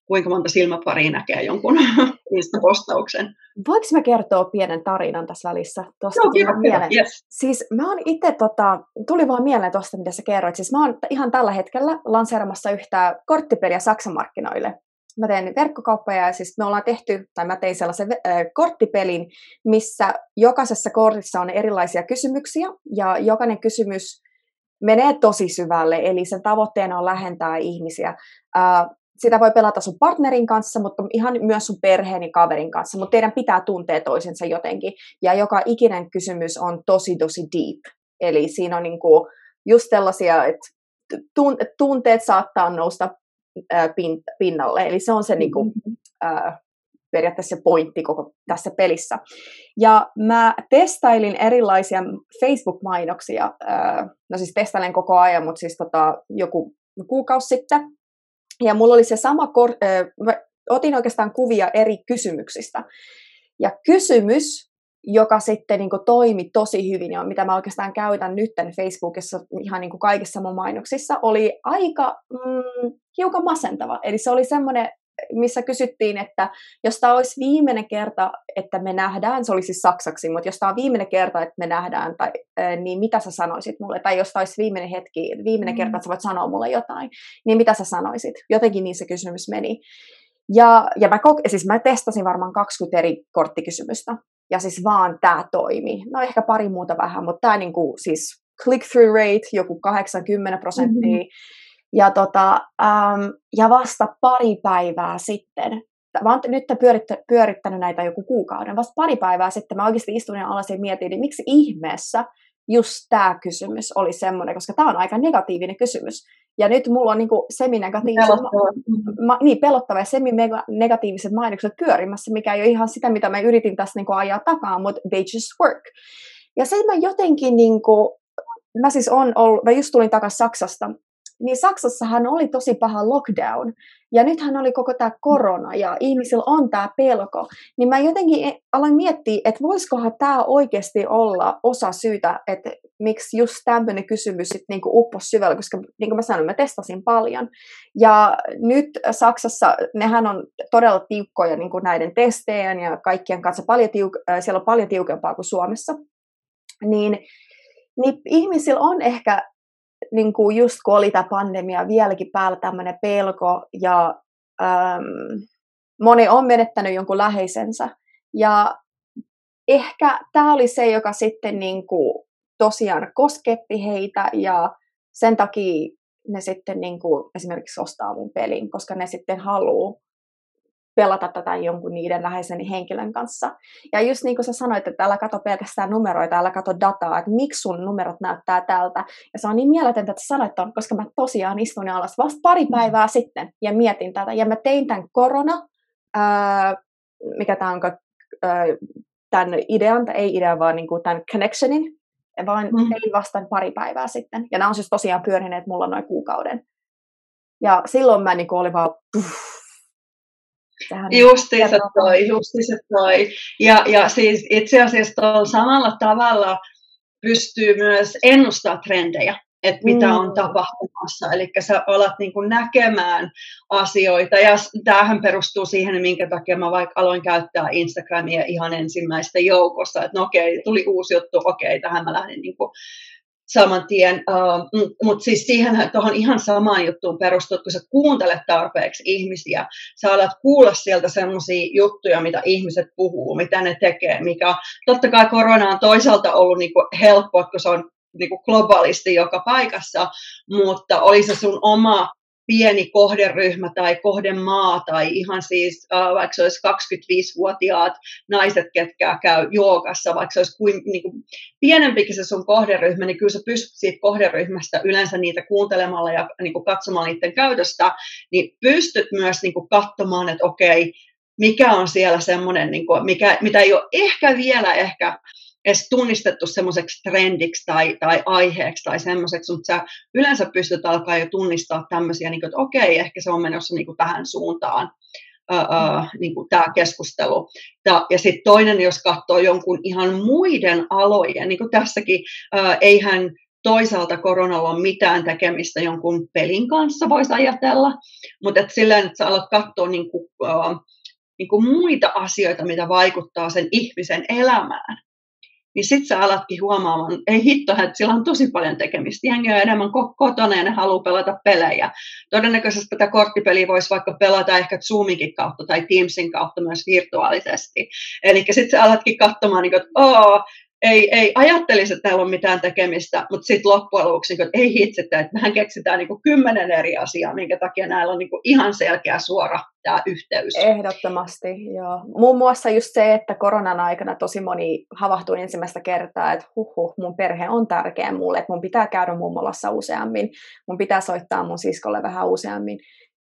kuinka monta silmäparia näkee jonkun Insta-postauksen. Voinko mä kertoa pienen tarinan tässä välissä? Tuosta no, kerro, mieleen. Yes. Siis mä oon itse, tota, tuli vaan mieleen tuosta, mitä sä kerroit. Siis mä oon ihan tällä hetkellä lanseeramassa yhtä korttipeliä Saksan markkinoille. Mä teen verkkokauppoja ja siis me ollaan tehty, tai mä tein sellaisen äh, korttipelin, missä jokaisessa kortissa on erilaisia kysymyksiä ja jokainen kysymys menee tosi syvälle, eli sen tavoitteena on lähentää ihmisiä. Äh, sitä voi pelata sun partnerin kanssa, mutta ihan myös sun perheen ja kaverin kanssa, mutta teidän pitää tuntea toisensa jotenkin. Ja joka ikinen kysymys on tosi tosi deep. Eli siinä on niinku just sellaisia, että tunteet saattaa nousta pinnalle. Eli se on se niinku, äh, periaatteessa se pointti koko tässä pelissä. Ja mä testailin erilaisia Facebook-mainoksia, äh, no siis testailen koko ajan, mutta siis tota, joku kuukausi sitten, ja mulla oli se sama, kor- äh, otin oikeastaan kuvia eri kysymyksistä. Ja kysymys, joka sitten niin kuin, toimi tosi hyvin ja mitä mä oikeastaan käytän nytten Facebookissa ihan niin kuin kaikissa mun mainoksissa, oli aika mm, hiukan masentava. Eli se oli semmoinen missä kysyttiin, että jos tämä olisi viimeinen kerta, että me nähdään, se oli siis saksaksi, mutta jos tämä on viimeinen kerta, että me nähdään, tai, niin mitä sä sanoisit mulle? Tai jos tämä olisi viimeinen hetki, viimeinen mm. kerta, että sä voit sanoa mulle jotain, niin mitä sä sanoisit? Jotenkin niin se kysymys meni. Ja, ja mä, siis mä testasin varmaan 20 eri korttikysymystä, ja siis vaan tämä toimi. No ehkä pari muuta vähän, mutta tämä niinku, siis click-through rate, joku 80 prosenttia, mm-hmm ja, tota, ähm, ja vasta pari päivää sitten, mä oon nyt pyörittänyt, pyörittänyt näitä joku kuukauden, vasta pari päivää sitten mä oikeasti istuin ja mietin, niin miksi ihmeessä just tämä kysymys oli semmoinen, koska tämä on aika negatiivinen kysymys. Ja nyt mulla on niinku semi-negatiiviset, pelottava. ma, niin, pelottava ja semi-negatiiviset mainokset pyörimässä, mikä ei ole ihan sitä, mitä mä yritin tässä niinku ajaa takaa, mutta they just work. Ja sen mä jotenkin, niinku, mä siis on ollut, mä just tulin takaisin Saksasta, niin Saksassahan oli tosi paha lockdown. Ja nythän oli koko tämä korona ja ihmisillä on tämä pelko. Niin mä jotenkin e, aloin miettiä, että voisikohan tämä oikeasti olla osa syytä, että miksi just tämmöinen kysymys sitten niinku upposi syvälle, koska niin kuin mä sanoin, mä testasin paljon. Ja nyt Saksassa nehän on todella tiukkoja niin kuin näiden testejen ja kaikkien kanssa paljon tiuk- siellä on paljon tiukempaa kuin Suomessa. Niin niin ihmisillä on ehkä niin kuin just kun oli tämä pandemia, vieläkin päällä tämmöinen pelko ja äm, moni on menettänyt jonkun läheisensä. Ja ehkä tämä oli se, joka sitten niin kuin tosiaan kosketti heitä ja sen takia ne sitten niin kuin esimerkiksi ostaa mun pelin, koska ne sitten haluaa pelata tätä jonkun niiden läheisen henkilön kanssa. Ja just niin kuin sä sanoit, että älä katso pelkästään numeroita, älä katso dataa, että miksi sun numerot näyttää tältä. Ja se on niin mieletöntä, että sanoit ton, koska mä tosiaan istun alas vasta pari mm. päivää sitten ja mietin tätä. Ja mä tein tämän korona, ää, mikä tämä on, ää, tämän idean, tai ei idean, vaan niin kuin tämän connectionin, vaan mm. tein vasta pari päivää sitten. Ja nämä on siis tosiaan pyörineet mulla noin kuukauden. Ja silloin mä niin kuin olin vaan, puh, Justiinsa toi, justiinsa toi. Ja, ja siis itse asiassa tuolla samalla tavalla pystyy myös ennustaa trendejä, että mitä mm. on tapahtumassa. Eli sä alat niin kuin näkemään asioita, ja tämähän perustuu siihen, minkä takia mä vaikka aloin käyttää Instagramia ihan ensimmäistä joukossa, että no okei, tuli uusi juttu, okei, tähän mä lähdin niin kuin saman tien. Uh, Mutta siis siihen tuohon ihan samaan juttuun perustuu, kun sä kuuntelet tarpeeksi ihmisiä, sä alat kuulla sieltä semmoisia juttuja, mitä ihmiset puhuu, mitä ne tekee, mikä totta kai korona on toisaalta ollut niinku helppoa, kun se on niinku globaalisti joka paikassa, mutta oli se sun oma pieni kohderyhmä tai kohdemaa tai ihan siis äh, vaikka se olisi 25-vuotiaat naiset, ketkä käy joogassa, vaikka se olisi kuin, niin kuin, pienempikin se sun kohderyhmä, niin kyllä sä pystyt siitä kohderyhmästä yleensä niitä kuuntelemalla ja niin kuin katsomaan niiden käytöstä, niin pystyt myös niin kuin, katsomaan, että okei, mikä on siellä semmoinen, niin kuin, mikä, mitä ei ole ehkä vielä ehkä edes tunnistettu semmoiseksi trendiksi tai, tai aiheeksi tai semmoiseksi, mutta sä yleensä pystyt alkaa jo tunnistaa tämmöisiä, niin kuin, että okei, ehkä se on menossa niin kuin tähän suuntaan. Uh, niin kuin tämä keskustelu. Ja, ja sitten toinen, jos katsoo jonkun ihan muiden alojen, niin kuin tässäkin, uh, eihän toisaalta koronalla ole mitään tekemistä jonkun pelin kanssa, voisi ajatella, mutta et silleen, että sä alat katsoa niin kuin, uh, niin kuin muita asioita, mitä vaikuttaa sen ihmisen elämään niin sitten sä alatkin huomaamaan, ei hitto, että sillä on tosi paljon tekemistä. Jengi on enemmän kotona ja ne haluaa pelata pelejä. Todennäköisesti tätä korttipeliä voisi vaikka pelata ehkä Zoominkin kautta tai Teamsin kautta myös virtuaalisesti. Eli sitten sä alatkin katsomaan, niin että Oo, ei, ei ajattelisi, että täällä on mitään tekemistä, mutta sitten loppujen lopuksi, niin että ei hitsitä, että mehän keksitään niin kymmenen eri asiaa, minkä takia näillä on niin ihan selkeä suora tämä yhteys. Ehdottomasti, joo. Muun muassa just se, että koronan aikana tosi moni havahtui ensimmäistä kertaa, että huhhuh, mun perhe on tärkeä mulle, että mun pitää käydä mummolassa useammin, mun pitää soittaa mun siskolle vähän useammin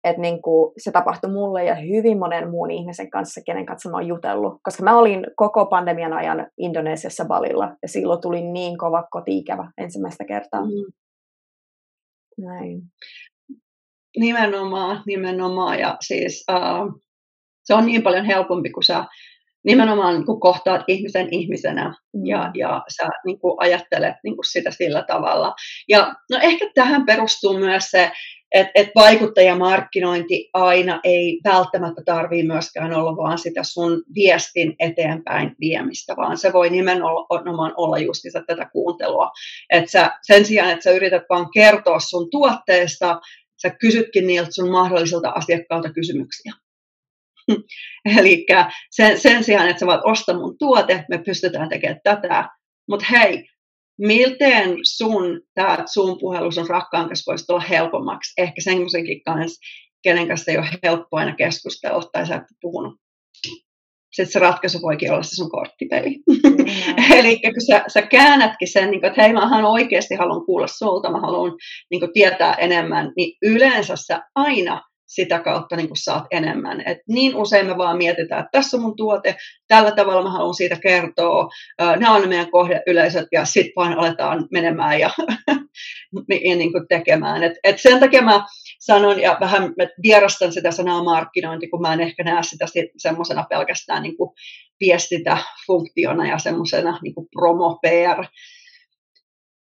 että niin kuin se tapahtui mulle ja hyvin monen muun ihmisen kanssa, kenen kanssa mä oon jutellut. Koska mä olin koko pandemian ajan Indonesiassa Balilla ja silloin tuli niin kova kotiikävä ensimmäistä kertaa. Mm. Näin. Nimenomaan, nimenomaan. Ja siis uh, se on niin paljon helpompi, kun sä nimenomaan niin kuin kohtaat ihmisen ihmisenä mm. ja, ja sä niin kuin ajattelet niin kuin sitä sillä tavalla. Ja no ehkä tähän perustuu myös se, että et vaikuttajamarkkinointi aina ei välttämättä tarvii myöskään olla vaan sitä sun viestin eteenpäin viemistä, vaan se voi nimenomaan olla justissa tätä kuuntelua. Että sä, sen sijaan, että sä yrität vaan kertoa sun tuotteesta, sä kysytkin niiltä sun mahdollisilta asiakkaalta kysymyksiä. Eli sen, sen sijaan, että sä voit ostaa mun tuote, me pystytään tekemään tätä. Mutta hei, miten sun tämä Zoom-puhelu sun rakkaan kanssa voisi tulla helpommaksi? Ehkä semmoisenkin kanssa, kenen kanssa ei ole helppo aina keskustella tai sä et puhunut. Sitten se ratkaisu voikin olla se sun korttipeli. Mm. Eli kun sä, sä käännätkin sen, niin kun, että hei mä oikeasti haluan kuulla sulta, mä haluan niin tietää enemmän, niin yleensä sä aina sitä kautta niin kuin saat enemmän. Et niin usein me vaan mietitään, että tässä on mun tuote, tällä tavalla mä haluan siitä kertoa, nämä on meidän kohdeyleisöt ja sitten vaan aletaan menemään ja niin kuin tekemään. Et, et sen takia mä sanon ja vähän mä vierastan sitä sanaa markkinointi, kun mä en ehkä näe sitä semmoisena pelkästään niin viestintäfunktiona ja semmoisena niin promo PR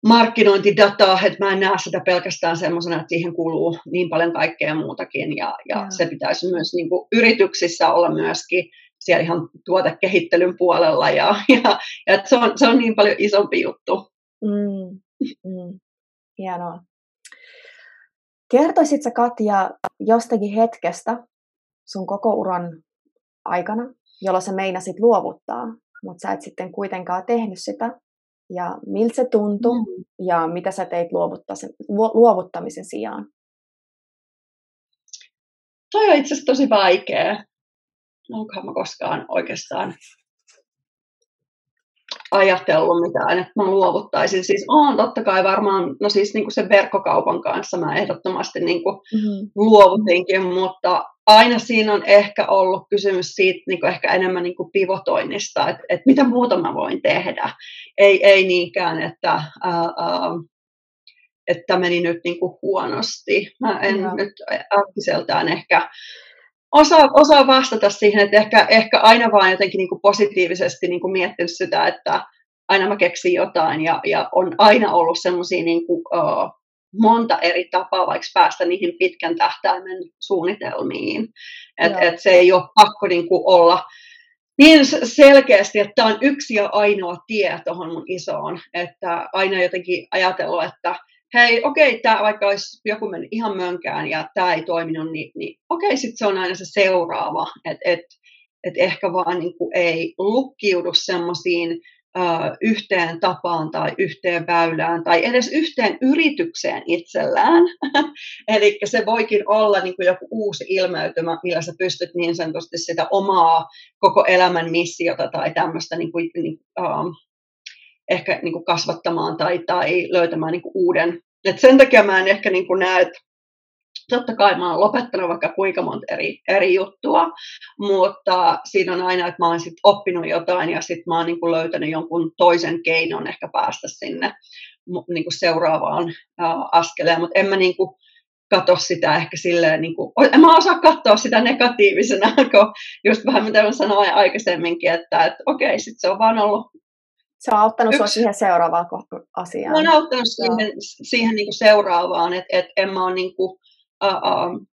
markkinointidataa, että mä en näe sitä pelkästään semmoisena, että siihen kuuluu niin paljon kaikkea muutakin ja, ja, ja. se pitäisi myös niin kuin yrityksissä olla myöskin siellä ihan tuotekehittelyn puolella ja, ja, ja että se, on, se on niin paljon isompi juttu. Mm, mm. Hienoa. Kertoisitko Katja jostakin hetkestä sun koko uran aikana, jolloin sä meinasit luovuttaa, mutta sä et sitten kuitenkaan tehnyt sitä, ja miltä se tuntui mm. ja mitä sä teit luovuttamisen sijaan? Toi on itse asiassa tosi vaikea. onkohan mä koskaan oikeastaan ajatellut mitään, että mä luovuttaisin. Siis on totta kai varmaan, no siis niin kuin sen verkkokaupan kanssa mä ehdottomasti niin kuin mm-hmm. luovutinkin, mutta aina siinä on ehkä ollut kysymys siitä niin kuin ehkä enemmän niin kuin pivotoinnista, että, että mitä muuta mä voin tehdä. Ei, ei niinkään, että ää, ää, että meni nyt niin kuin huonosti. Mä en Joo. nyt äkkiseltään ehkä osaa, osaa vastata siihen, että ehkä, ehkä aina vaan jotenkin niin kuin positiivisesti niin kuin miettinyt sitä, että aina mä keksin jotain ja, ja on aina ollut semmoisia niin kuin, uh, monta eri tapaa vaikka päästä niihin pitkän tähtäimen suunnitelmiin. Et, et se ei ole pakko niin kuin olla niin selkeästi, että tämä on yksi ja ainoa tie tuohon mun isoon. Että aina jotenkin ajatellut, että hei, okei, tämä vaikka olisi joku mennyt ihan mönkään ja tämä ei toiminut, niin, niin okei, sitten se on aina se seuraava, että et, et ehkä vaan niin kuin ei lukkiudu semmoisiin yhteen tapaan tai yhteen väylään tai edes yhteen yritykseen itsellään. Eli se voikin olla niin kuin joku uusi ilmeytymä, millä sä pystyt niin sanotusti sitä omaa koko elämän missiota tai tämmöistä niin kuin, niin, um, ehkä niin kuin kasvattamaan tai, tai löytämään niin kuin uuden. Et sen takia mä en ehkä niin kuin näe, että totta kai mä oon lopettanut vaikka kuinka monta eri, eri juttua, mutta siinä on aina, että mä oon sit oppinut jotain ja sitten mä oon niin kuin löytänyt jonkun toisen keinon ehkä päästä sinne niin kuin seuraavaan askeleen, mutta en mä niin kuin katso sitä ehkä silleen, niin kuin, en mä osaa katsoa sitä negatiivisena, kun just vähän mitä mä sanoin aikaisemminkin, että, että okei, sitten se on vaan ollut se on auttanut sinua siihen seuraavaan asiaan. Se on auttanut siihen, siihen niin kuin seuraavaan, että et en mä ole niin kuin, uh, uh,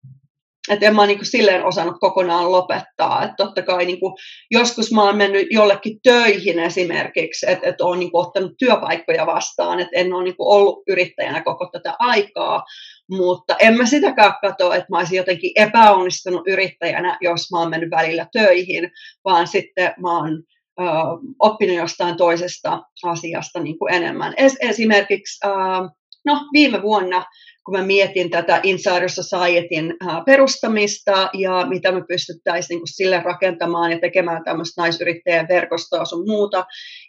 en mä niin silleen osannut kokonaan lopettaa. Että totta kai niin kuin, joskus mä oon mennyt jollekin töihin esimerkiksi, että, että olen niin kuin, ottanut työpaikkoja vastaan, että en ole niin kuin, ollut yrittäjänä koko tätä aikaa, mutta en mä sitäkään katso, että mä olisin jotenkin epäonnistunut yrittäjänä, jos mä oon mennyt välillä töihin, vaan sitten mä oon oppinut jostain toisesta asiasta niin kuin enemmän. Es, esimerkiksi no, viime vuonna, kun mä mietin tätä Insider Societyn perustamista ja mitä me pystyttäisiin niin sille rakentamaan ja tekemään tämmöistä naisyrittäjän verkostoa sun muuta.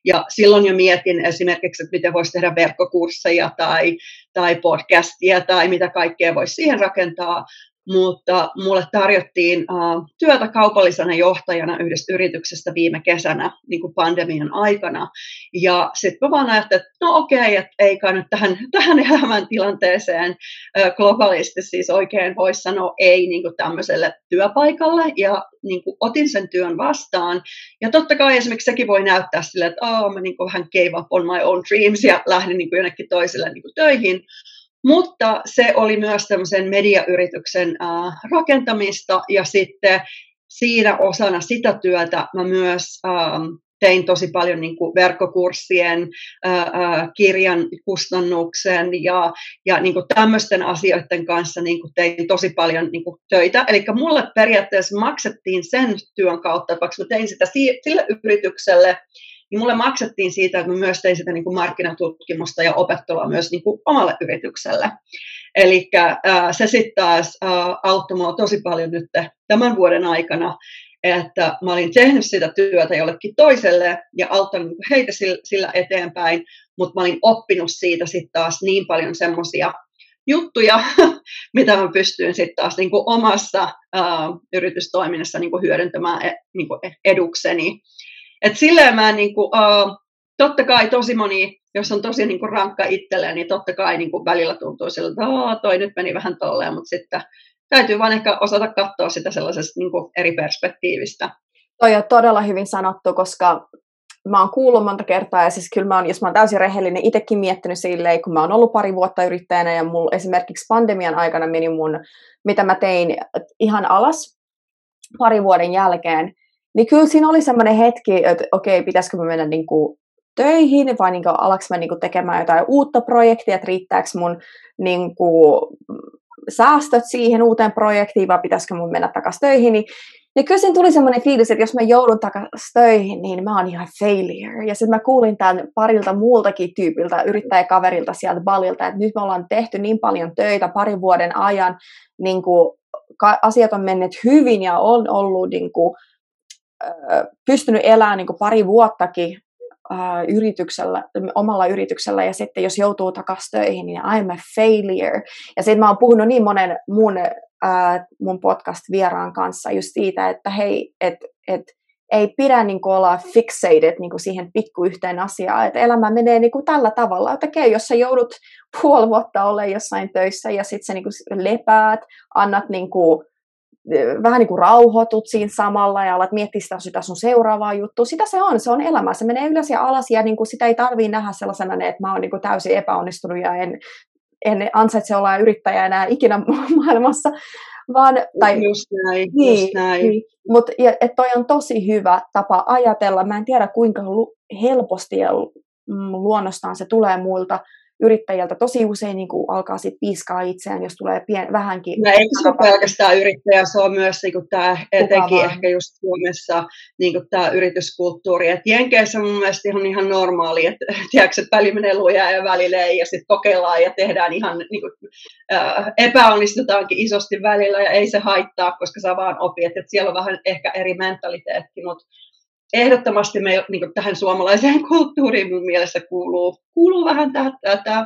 Ja silloin jo mietin esimerkiksi, että miten voisi tehdä verkkokursseja tai, tai podcastia tai mitä kaikkea voisi siihen rakentaa mutta mulle tarjottiin uh, työtä kaupallisena johtajana yhdestä yrityksestä viime kesänä niin kuin pandemian aikana. Ja sitten mä vaan ajattelin, että no okei, että ei kai nyt tähän, tähän elämäntilanteeseen uh, globaalisti siis oikein voisi sanoa ei niin kuin tämmöiselle työpaikalle. Ja niin kuin otin sen työn vastaan. Ja totta kai esimerkiksi sekin voi näyttää sille, että oh, mä niin kuin vähän gave up on my own dreams ja lähdin niin kuin jonnekin toiselle niin kuin töihin. Mutta se oli myös tämmöisen mediayrityksen äh, rakentamista ja sitten siinä osana sitä työtä mä myös tein tosi paljon niin kuin verkkokurssien, kirjan kustannuksen ja, ja niin kuin tämmöisten asioiden kanssa niin kuin tein tosi paljon niin kuin töitä. Eli mulle periaatteessa maksettiin sen työn kautta, vaikka mä tein sitä sille yritykselle, niin mulle maksettiin siitä, että mä myös tein sitä niin kuin markkinatutkimusta ja opettelua myös niin kuin omalle yritykselle. Eli se sitten taas auttoi mua tosi paljon nyt tämän vuoden aikana, että mä olin tehnyt sitä työtä jollekin toiselle ja auttanut niin heitä sillä eteenpäin, mutta mä olin oppinut siitä sitten taas niin paljon semmoisia juttuja, mitä mä pystyin sitten taas niin kuin omassa ää, yritystoiminnassa niin kuin hyödyntämään e, niin kuin edukseni. Et silleen mä niin kuin, uh, totta kai tosi moni, jos on tosi niin kuin rankka itselleen, niin totta kai niin kuin välillä tuntuu siltä, että toi nyt meni vähän tolleen, mutta sitten täytyy vaan ehkä osata katsoa sitä sellaisesta niin kuin eri perspektiivistä. Toi on todella hyvin sanottu, koska mä oon kuullut monta kertaa, ja siis kyllä mä oon, jos mä oon täysin rehellinen, itsekin miettinyt silleen, kun mä oon ollut pari vuotta yrittäjänä, ja mulla esimerkiksi pandemian aikana meni mun, mitä mä tein ihan alas pari vuoden jälkeen, niin kyllä siinä oli semmoinen hetki, että okei, pitäisikö mä mennä niin kuin töihin vai niin kuin, alaks mä niin kuin tekemään jotain uutta projektia, että riittääkö mun niin kuin, säästöt siihen uuteen projektiin vai pitäisikö mun mennä takaisin töihin, niin niin kyllä siinä tuli semmoinen fiilis, että jos mä joudun takaisin töihin, niin mä oon ihan failure. Ja sitten mä kuulin tämän parilta muultakin tyypiltä, yrittäjäkaverilta sieltä Balilta, että nyt me ollaan tehty niin paljon töitä parin vuoden ajan, niin kuin asiat on menneet hyvin ja on ollut niin kuin, pystynyt elämään niin pari vuottakin yrityksellä, omalla yrityksellä ja sitten jos joutuu takaisin töihin, niin I'm a failure. Ja sitten mä oon puhunut niin monen mun, ää, mun podcast-vieraan kanssa just siitä, että hei, että et, ei pidä niin kuin, olla fixated niin kuin siihen pikku yhteen asiaan, että elämä menee niin kuin, tällä tavalla, että okei, jos sä joudut puoli vuotta olemaan jossain töissä ja sitten sä niin kuin, lepäät, annat niin kuin, vähän niin kuin rauhoitut siinä samalla ja alat miettiä sitä, sitä sun seuraavaa juttua. Sitä se on, se on elämä. Se menee ylös ja alas ja niin kuin sitä ei tarvii nähdä sellaisena, että mä oon niin kuin täysin epäonnistunut ja en, en ansaitse olla yrittäjä enää ikinä maailmassa. Vaan, tai, just näin, niin, just näin. Niin, mutta toi on tosi hyvä tapa ajatella. Mä en tiedä kuinka helposti ja mm, luonnostaan se tulee muilta yrittäjältä tosi usein niin kuin alkaa sit piiskaa itseään, jos tulee pien, vähänkin. No ei se ole pelkästään yrittäjä, se on myös niin kuin tämä, etenkin ehkä just Suomessa niin kuin tämä yrityskulttuuri. Et Jenkeissä mun mielestä on ihan normaali, että, tiedätkö, että väli menee lujaa ja välillä ei, ja sitten kokeillaan ja tehdään ihan niin kuin, äh, epäonnistutaankin isosti välillä ja ei se haittaa, koska saa vaan opit, että siellä on vähän ehkä eri mentaliteetti, mutta ehdottomasti me, niin tähän suomalaiseen kulttuuriin mun mielestä kuuluu, kuuluu vähän tätä,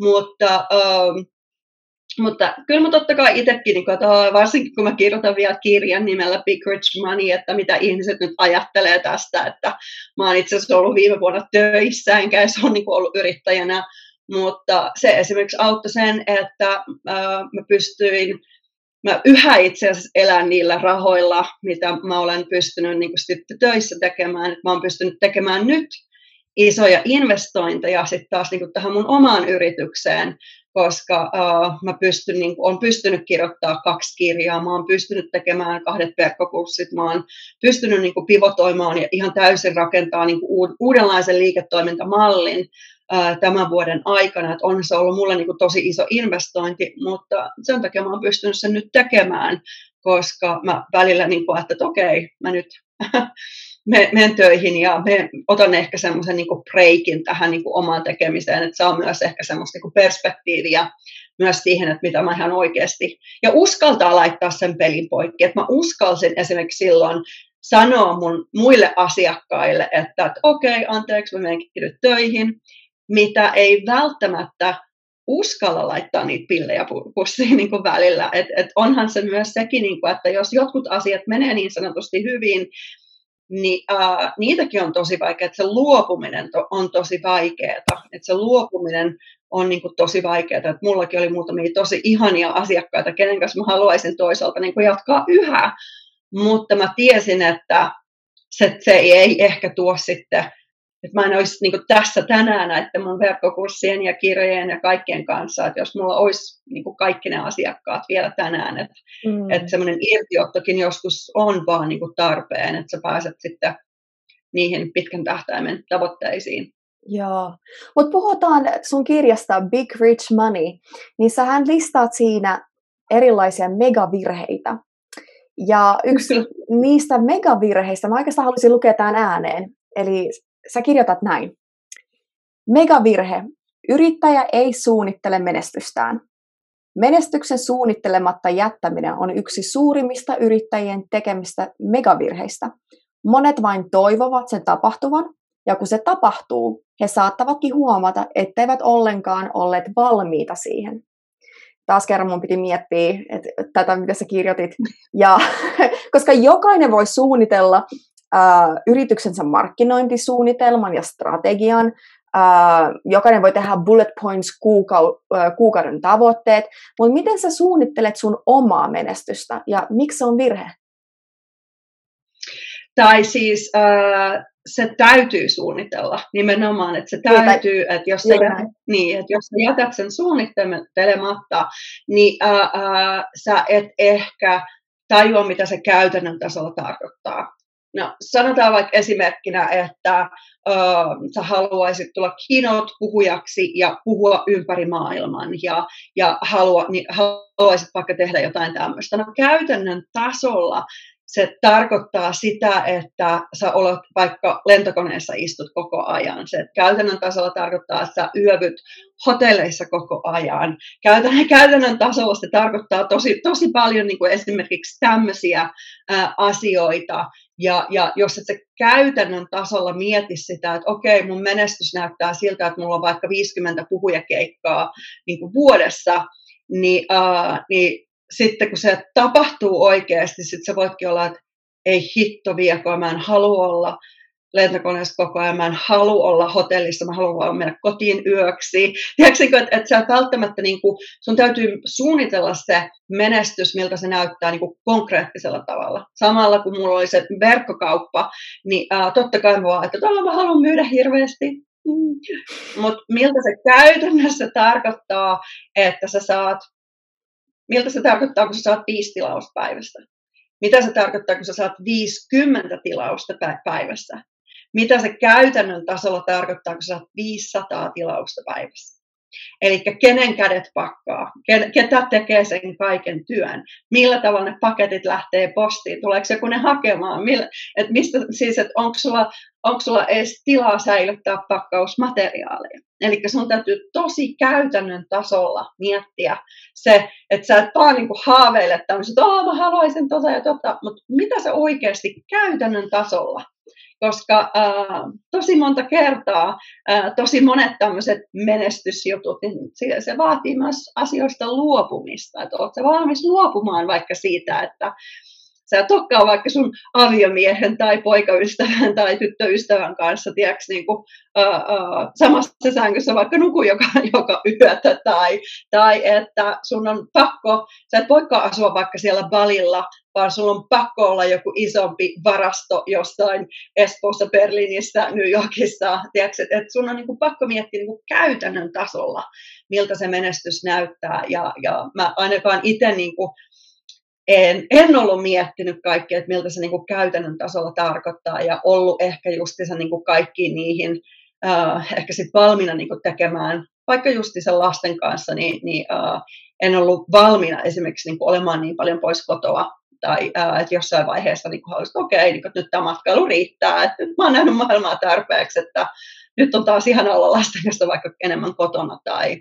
mutta, ähm, mutta kyllä mä totta kai itsekin, niin että varsinkin kun mä kirjoitan vielä kirjan nimellä Big Rich Money, että mitä ihmiset nyt ajattelee tästä, että mä oon itse asiassa ollut viime vuonna töissä, enkä edes ole niin ollut yrittäjänä, mutta se esimerkiksi auttoi sen, että äh, mä pystyin mä yhä itse asiassa elän niillä rahoilla, mitä mä olen pystynyt niin sitten töissä tekemään. Että mä olen pystynyt tekemään nyt isoja investointeja sitten taas niin tähän mun omaan yritykseen, koska uh, mä pystyn, niin olen pystynyt kirjoittamaan kaksi kirjaa, mä olen pystynyt tekemään kahdet verkkokurssit, mä olen pystynyt niin kuin, pivotoimaan ja ihan täysin rakentaa niin uudenlaisen liiketoimintamallin, tämän vuoden aikana, että on se ollut mulle niin kuin tosi iso investointi, mutta sen takia mä oon pystynyt sen nyt tekemään, koska mä välillä niin kuin, että okei, mä nyt menen töihin ja me, otan ehkä semmoisen niin breikin tähän niin kuin omaan tekemiseen, että saa myös ehkä semmoista niin perspektiiviä myös siihen, että mitä mä ihan oikeasti, ja uskaltaa laittaa sen pelin poikki, että mä uskalsin esimerkiksi silloin sanoa mun muille asiakkaille, että, että okei, okay, anteeksi, mä menenkin nyt töihin, mitä ei välttämättä uskalla laittaa niitä pillejä pussiin niin kuin välillä. Et, et onhan se myös sekin, niin kuin, että jos jotkut asiat menee niin sanotusti hyvin, niin uh, niitäkin on tosi vaikea, että se luopuminen to, on tosi vaikeaa. Että se luopuminen on niin kuin, tosi vaikeaa. Että mullakin oli muutamia tosi ihania asiakkaita, kenen kanssa mä haluaisin toisaalta niin kuin jatkaa yhä. Mutta mä tiesin, että se, se ei ehkä tuo sitten että mä en olisi niin tässä tänään näiden mun verkkokurssien ja kirjojen ja kaikkien kanssa, että jos mulla olisi niin kaikki ne asiakkaat vielä tänään, että, mm. että semmoinen irtiottokin joskus on vaan niin tarpeen, että sä pääset sitten niihin pitkän tähtäimen tavoitteisiin. Joo, mutta puhutaan sun kirjasta Big Rich Money, niin sähän listaat siinä erilaisia megavirheitä. Ja yksi niistä megavirheistä, mä oikeastaan haluaisin lukea tämän ääneen, eli sä kirjoitat näin. Megavirhe. Yrittäjä ei suunnittele menestystään. Menestyksen suunnittelematta jättäminen on yksi suurimmista yrittäjien tekemistä megavirheistä. Monet vain toivovat sen tapahtuvan, ja kun se tapahtuu, he saattavatkin huomata, etteivät ollenkaan olleet valmiita siihen. Taas kerran mun piti miettiä että tätä, mitä sä kirjoitit. Ja, koska jokainen voi suunnitella äh, yrityksensä markkinointisuunnitelman ja strategian. Äh, jokainen voi tehdä bullet points kuukau- äh, kuukauden tavoitteet, mutta miten sä suunnittelet sun omaa menestystä ja miksi se on virhe? Tai siis äh, se täytyy suunnitella nimenomaan, että se täytyy, että jos, sä, niin, että jos sä jätät sen suunnittelematta, niin äh, äh, sä et ehkä tajua, mitä se käytännön tasolla tarkoittaa. No, sanotaan vaikka esimerkkinä, että uh, sä haluaisit tulla keynote-puhujaksi ja puhua ympäri maailman ja, ja halua, niin, haluaisit vaikka tehdä jotain tämmöistä. No käytännön tasolla se tarkoittaa sitä, että sä olet vaikka lentokoneessa istut koko ajan. Se käytännön tasolla tarkoittaa, että sä yövyt hotelleissa koko ajan. Käytännön, käytännön tasolla se tarkoittaa tosi, tosi paljon niin kuin esimerkiksi tämmöisiä ää, asioita. Ja, ja jos et se käytännön tasolla mieti sitä, että okei, mun menestys näyttää siltä, että mulla on vaikka 50 puhujakeikkaa niin kuin vuodessa, niin, ää, niin sitten kun se tapahtuu oikeasti, sitten sä voitkin olla, että ei hitto vieko, mä en halua olla lentokoneessa koko ajan, mä en halua olla hotellissa, mä haluan vaan mennä kotiin yöksi. Tiedätkö, että, että sä välttämättä, niin kuin, sun täytyy suunnitella se menestys, miltä se näyttää niin kuin konkreettisella tavalla. Samalla kun mulla oli se verkkokauppa, niin ää, totta kai mä vaan, että mä haluan myydä hirveästi, mm. mutta miltä se käytännössä tarkoittaa, että sä saat miltä se tarkoittaa, kun sä saat viisi tilausta päivässä? Mitä se tarkoittaa, kun sä saat 50 tilausta päivässä? Mitä se käytännön tasolla tarkoittaa, kun sä saat 500 tilausta päivässä? Eli kenen kädet pakkaa, ketä tekee sen kaiken työn, millä tavalla ne paketit lähtee postiin, tuleeko joku ne hakemaan, että mistä, siis, että onko sulla, onko sulla edes tilaa säilyttää pakkausmateriaalia. Eli sun täytyy tosi käytännön tasolla miettiä se, että sä et vaan niin haaveile tämmöiset, että mä haluaisin tota ja tota, mutta mitä se oikeasti käytännön tasolla koska äh, tosi monta kertaa äh, tosi monet tämmöiset menestysjutut, niin se, se vaatii myös asioista luopumista. Että oletko valmis luopumaan vaikka siitä, että sä et olekaan vaikka sun aviomiehen tai poikaystävän tai tyttöystävän kanssa, tiedätkö, niin kuin, uh, uh, samassa sängyssä vaikka nuku joka, joka yötä, tai, tai että sun on pakko, sä et voikaan asua vaikka siellä balilla, vaan sulla on pakko olla joku isompi varasto jossain Espoossa, Berliinissä, New Yorkissa, tiedätkö, että, että sun on niin kuin pakko miettiä niin kuin käytännön tasolla, miltä se menestys näyttää, ja, ja mä ainakaan itse niin kuin, en, en ollut miettinyt kaikkea, että miltä se niin kuin käytännön tasolla tarkoittaa ja ollut ehkä justiinsa niin kuin kaikkiin niihin äh, ehkä sit valmiina niin kuin tekemään, vaikka justiinsa lasten kanssa, niin, niin äh, en ollut valmiina esimerkiksi niin kuin olemaan niin paljon pois kotoa tai äh, että jossain vaiheessa niin haluaisin, että okei, niin kuin, nyt tämä matkailu riittää, että nyt mä oon nähnyt maailmaa tarpeeksi, että nyt on taas ihan olla lasten kanssa vaikka enemmän kotona tai,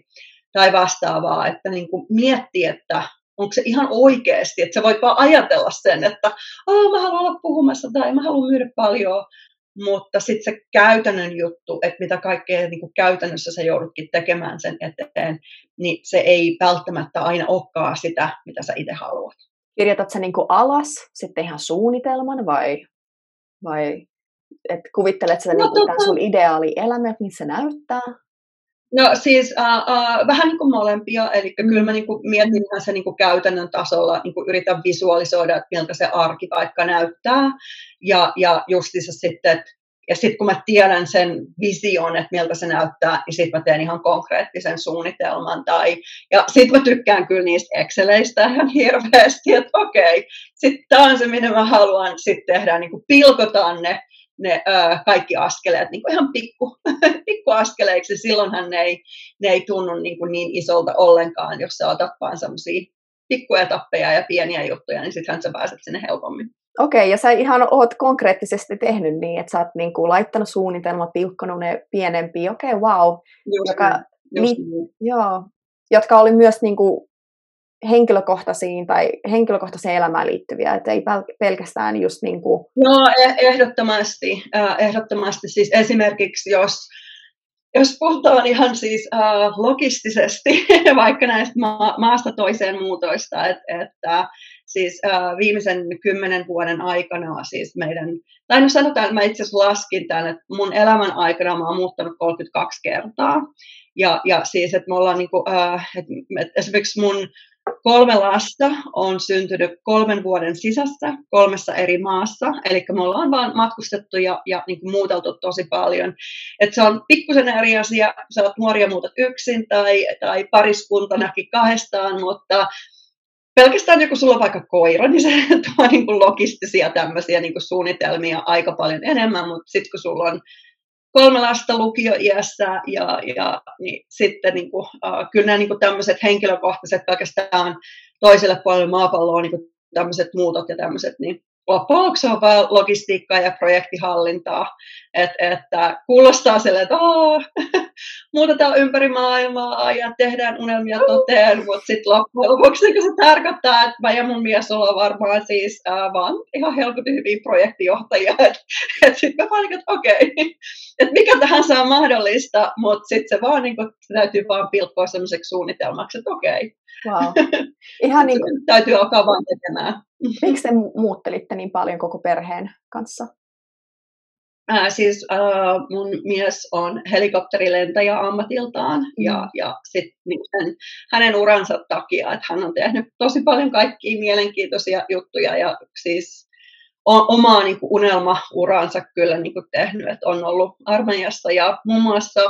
tai vastaavaa, että niin kuin mietti, että onko se ihan oikeasti, että sä voit vaan ajatella sen, että oh, mä haluan olla puhumassa tai mä haluan myydä paljon, mutta sitten se käytännön juttu, että mitä kaikkea niin kuin käytännössä sä joudutkin tekemään sen eteen, niin se ei välttämättä aina olekaan sitä, mitä sä itse haluat. Kirjoitat sä niin kuin alas sitten ihan suunnitelman vai, vai et kuvittelet sä no, niin kuin tota... sun ideaali elämä, että se näyttää? No siis uh, uh, vähän niin kuin molempia, eli mm. kyllä mä niin kuin mietin ihan se niin kuin käytännön tasolla, niin kuin yritän visualisoida, että miltä se arki vaikka näyttää, ja, ja justissa sitten, että ja sitten kun mä tiedän sen vision, että miltä se näyttää, niin sitten mä teen ihan konkreettisen suunnitelman. Tai, ja sitten mä tykkään kyllä niistä Exceleistä ihan hirveästi, että okei, sitten tämä on se, mitä mä haluan sitten tehdä, niin kuin pilkotaan ne ne ö, kaikki askeleet niin kuin ihan pikku, pikku askeleiksi. Silloinhan ne ei, ne ei tunnu niin, kuin niin isolta ollenkaan, jos sä otat vaan semmoisia pikkuetappeja ja pieniä juttuja, niin sittenhän sä pääset sinne helpommin. Okei, okay, ja sä ihan oot konkreettisesti tehnyt niin, että sä oot niin kuin laittanut suunnitelmat, pilkkonut ne pienempiin, okei, okay, wow. Just joka, niin, just niin. Joo, jotka oli myös niin kuin henkilökohtaisiin tai henkilökohtaiseen elämään liittyviä, että ei pelkästään just niin kuin... No ehdottomasti, ehdottomasti. Siis esimerkiksi jos, jos puhutaan ihan siis logistisesti vaikka näistä ma- maasta toiseen muutoista, että, että siis viimeisen kymmenen vuoden aikana siis meidän, tai no sanotaan, että mä itse asiassa laskin tämän, että mun elämän aikana mä oon muuttanut 32 kertaa, ja, ja siis, että me ollaan niin kuin, uh, että, että esimerkiksi mun kolme lasta on syntynyt kolmen vuoden sisässä kolmessa eri maassa, eli me ollaan vaan matkustettu ja, ja niin kuin muuteltu tosi paljon. Et se on pikkusen eri asia, sä oot nuoria muutat yksin tai, tai pariskuntanakin kahdestaan, mutta pelkästään joku sulla on vaikka koira, niin se tuo niin kuin logistisia tämmöisiä niin kuin suunnitelmia aika paljon enemmän, mutta sitten kun sulla on kolme lasta lukioiässä ja, ja niin sitten niin kuin, uh, kyllä nämä niin kuin tämmöiset henkilökohtaiset pelkästään toiselle puolelle maapalloa niin kuin tämmöiset muutot ja tämmöiset, niin loppujen lopuksi on vain logistiikkaa ja projektihallintaa. Et, että kuulostaa sille, että muutetaan ympäri maailmaa ja tehdään unelmia toteen, mutta sitten loppujen lopuksi niin se tarkoittaa, että mä ja mun mies ollaan varmaan siis ää, vaan ihan helpotin hyviä projektijohtajia. Että et sitten mä vaan niin, että okei, okay. että mikä tahansa on mahdollista, mutta sitten se vaan niin kuin, se täytyy vaan pilkkoa sellaiseksi suunnitelmaksi, että okei. Okay. Wow. Ihan niin kuin... Täytyy alkaa vaan tekemään. Miksi te muuttelitte niin paljon koko perheen kanssa? Ää, siis ää, mun mies on helikopterilentäjä ammatiltaan mm. ja, ja sit, niin hänen uransa takia, että hän on tehnyt tosi paljon kaikkia mielenkiintoisia juttuja ja siis o, omaa niin kuin unelmauransa kyllä niin kuin tehnyt, että on ollut armeijassa ja muun muassa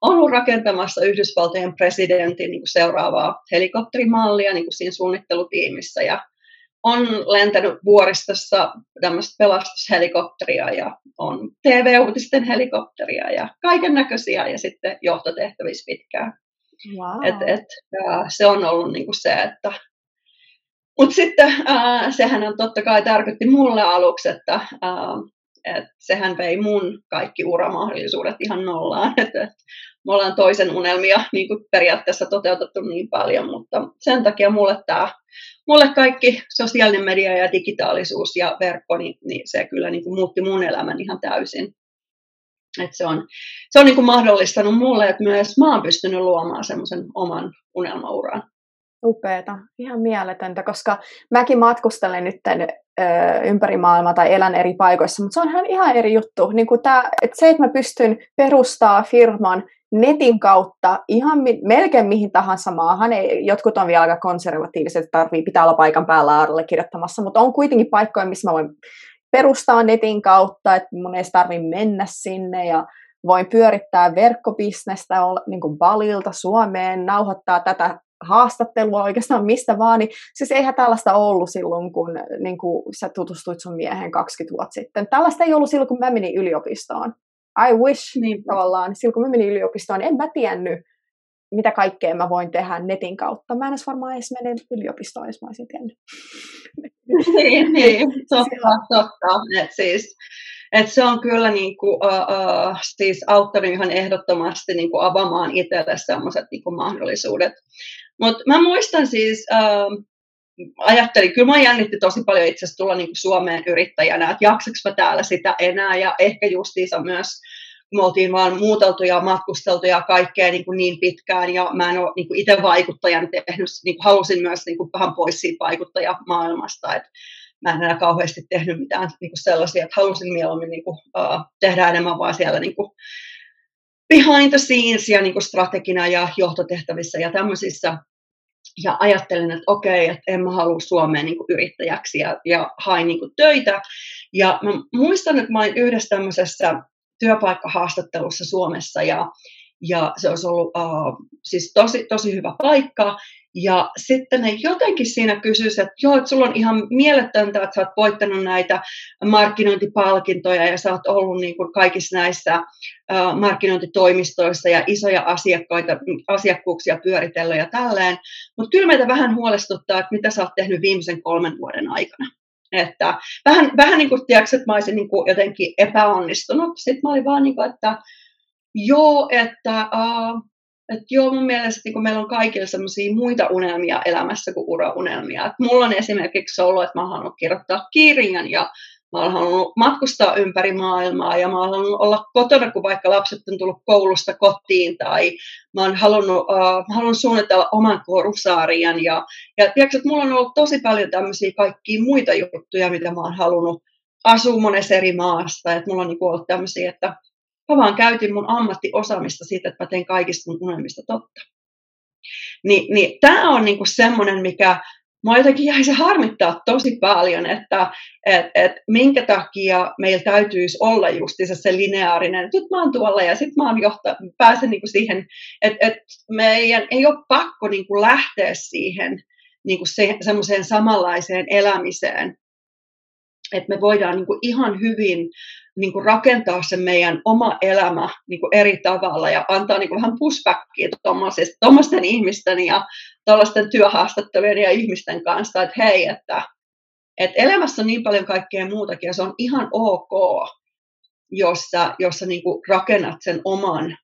ollut rakentamassa Yhdysvaltojen presidentin niin kuin seuraavaa helikopterimallia niin kuin siinä suunnittelutiimissä ja on lentänyt vuoristossa tämmöistä pelastushelikopteria ja on TV-uutisten helikopteria ja kaiken näköisiä ja sitten johtotehtävissä pitkään. Wow. Et, et, se on ollut niinku se, että mutta sitten äh, sehän on totta kai tarkoitti mulle aluksi, että äh, et sehän vei mun kaikki uramahdollisuudet ihan nollaan. Et, et me ollaan toisen unelmia niin kuin periaatteessa toteutettu niin paljon, mutta sen takia mulle, tää, mulle kaikki sosiaalinen media ja digitaalisuus ja verkko, niin, niin se kyllä niin kuin muutti mun elämän ihan täysin. Et se on, se on niin kuin mahdollistanut mulle, että myös mä oon pystynyt luomaan semmoisen oman unelmauran. Upeeta, ihan mieletöntä, koska mäkin matkustelen nyt ympäri maailmaa tai elän eri paikoissa, mutta se on ihan, eri juttu. Niin kuin tää, että se, että mä pystyn perustaa firman netin kautta ihan mi- melkein mihin tahansa maahan. Ei, jotkut on vielä aika konservatiiviset, että tarvii, pitää olla paikan päällä kirjoittamassa, mutta on kuitenkin paikkoja, missä mä voin perustaa netin kautta, että mun ei tarvitse mennä sinne ja voin pyörittää verkkobisnestä niin kuin Balilta Suomeen, nauhoittaa tätä haastattelua oikeastaan mistä vaan, niin siis eihän tällaista ollut silloin, kun niin kuin sä tutustuit sun miehen 20 vuotta sitten. Tällaista ei ollut silloin, kun mä menin yliopistoon. I wish niin tavallaan, silloin kun mä menin yliopistoon, niin en mä tiennyt, mitä kaikkea mä voin tehdä netin kautta. Mä en edes varmaan edes mene yliopistoon, jos mä olisin tiennyt. niin, niin, totta, totta. Et siis, et se on kyllä niinku, uh, uh, siis auttanut ihan ehdottomasti niinku avaamaan itselle sellaiset niinku mahdollisuudet. Mutta mä muistan siis, uh, ajattelin, kyllä mä jännitti tosi paljon itse asiassa tulla niin kuin Suomeen yrittäjänä, että jaksaks mä täällä sitä enää. Ja ehkä justiinsa myös me oltiin vaan muuteltu ja matkusteltu ja kaikkea niin, kuin niin pitkään ja mä en ole niin kuin itse vaikuttajan tehnyt, niin kuin halusin myös niin kuin vähän pois siitä vaikuttajamaailmasta, että mä en enää kauheasti tehnyt mitään niin kuin sellaisia, että halusin mieluummin niin kuin, uh, tehdä enemmän vaan siellä niin kuin behind the scenes ja niin kuin strategina ja johtotehtävissä ja tämmöisissä ja ajattelin, että okei, että en mä halua Suomeen niin kuin yrittäjäksi ja, ja hain niin kuin töitä. Ja mä muistan, että mä olin yhdessä tämmöisessä työpaikkahaastattelussa Suomessa ja, ja se olisi ollut uh, siis tosi, tosi hyvä paikka. Ja sitten ne jotenkin siinä kysyisivät, että joo, että sulla on ihan mieletöntä, että sä oot voittanut näitä markkinointipalkintoja ja sä oot ollut niin kuin kaikissa näissä markkinointitoimistoissa ja isoja asiakkaita, asiakkuuksia pyöritellyt ja tälleen. Mutta kyllä meitä vähän huolestuttaa, että mitä sä oot tehnyt viimeisen kolmen vuoden aikana. Että vähän, vähän niin kuin, tiedätkö, että mä olisin niin kuin jotenkin epäonnistunut. Sitten mä olin vaan niin kuin, että joo, että uh, et joo, mun mielestä niin meillä on kaikilla sellaisia muita unelmia elämässä kuin uraunelmia. Et mulla on esimerkiksi ollut, että mä halunnut kirjoittaa kirjan ja mä oon halunnut matkustaa ympäri maailmaa ja mä oon halunnut olla kotona, kun vaikka lapset on tullut koulusta kotiin tai mä oon halunnut, uh, mä halunnut suunnitella oman korusarjan ja, ja tiedätkö, että mulla on ollut tosi paljon tämmöisiä kaikkia muita juttuja, mitä mä oon halunnut asua monessa eri maassa, että mulla on niin ollut tämmöisiä, että Mä vaan käytin mun ammattiosaamista siitä, että mä teen kaikista mun unelmista totta. Ni, niin tämä on niinku semmoinen, mikä mua jotenkin jäi se harmittaa tosi paljon, että et, et minkä takia meillä täytyisi olla justiinsa se lineaarinen, että nyt mä oon tuolla ja sitten mä oon johta, pääsen niinku siihen, että et meidän ei ole pakko niinku lähteä siihen niinku se, semmoiseen samanlaiseen elämiseen, että me voidaan niinku ihan hyvin niin kuin rakentaa se meidän oma elämä niin kuin eri tavalla ja antaa niin kuin vähän pushbackia tuommoisten ihmisten ja tuollaisten työhaastattelujen ja ihmisten kanssa, että hei, että Et elämässä on niin paljon kaikkea muutakin ja se on ihan ok, jos sä, jos sä niin kuin rakennat sen oman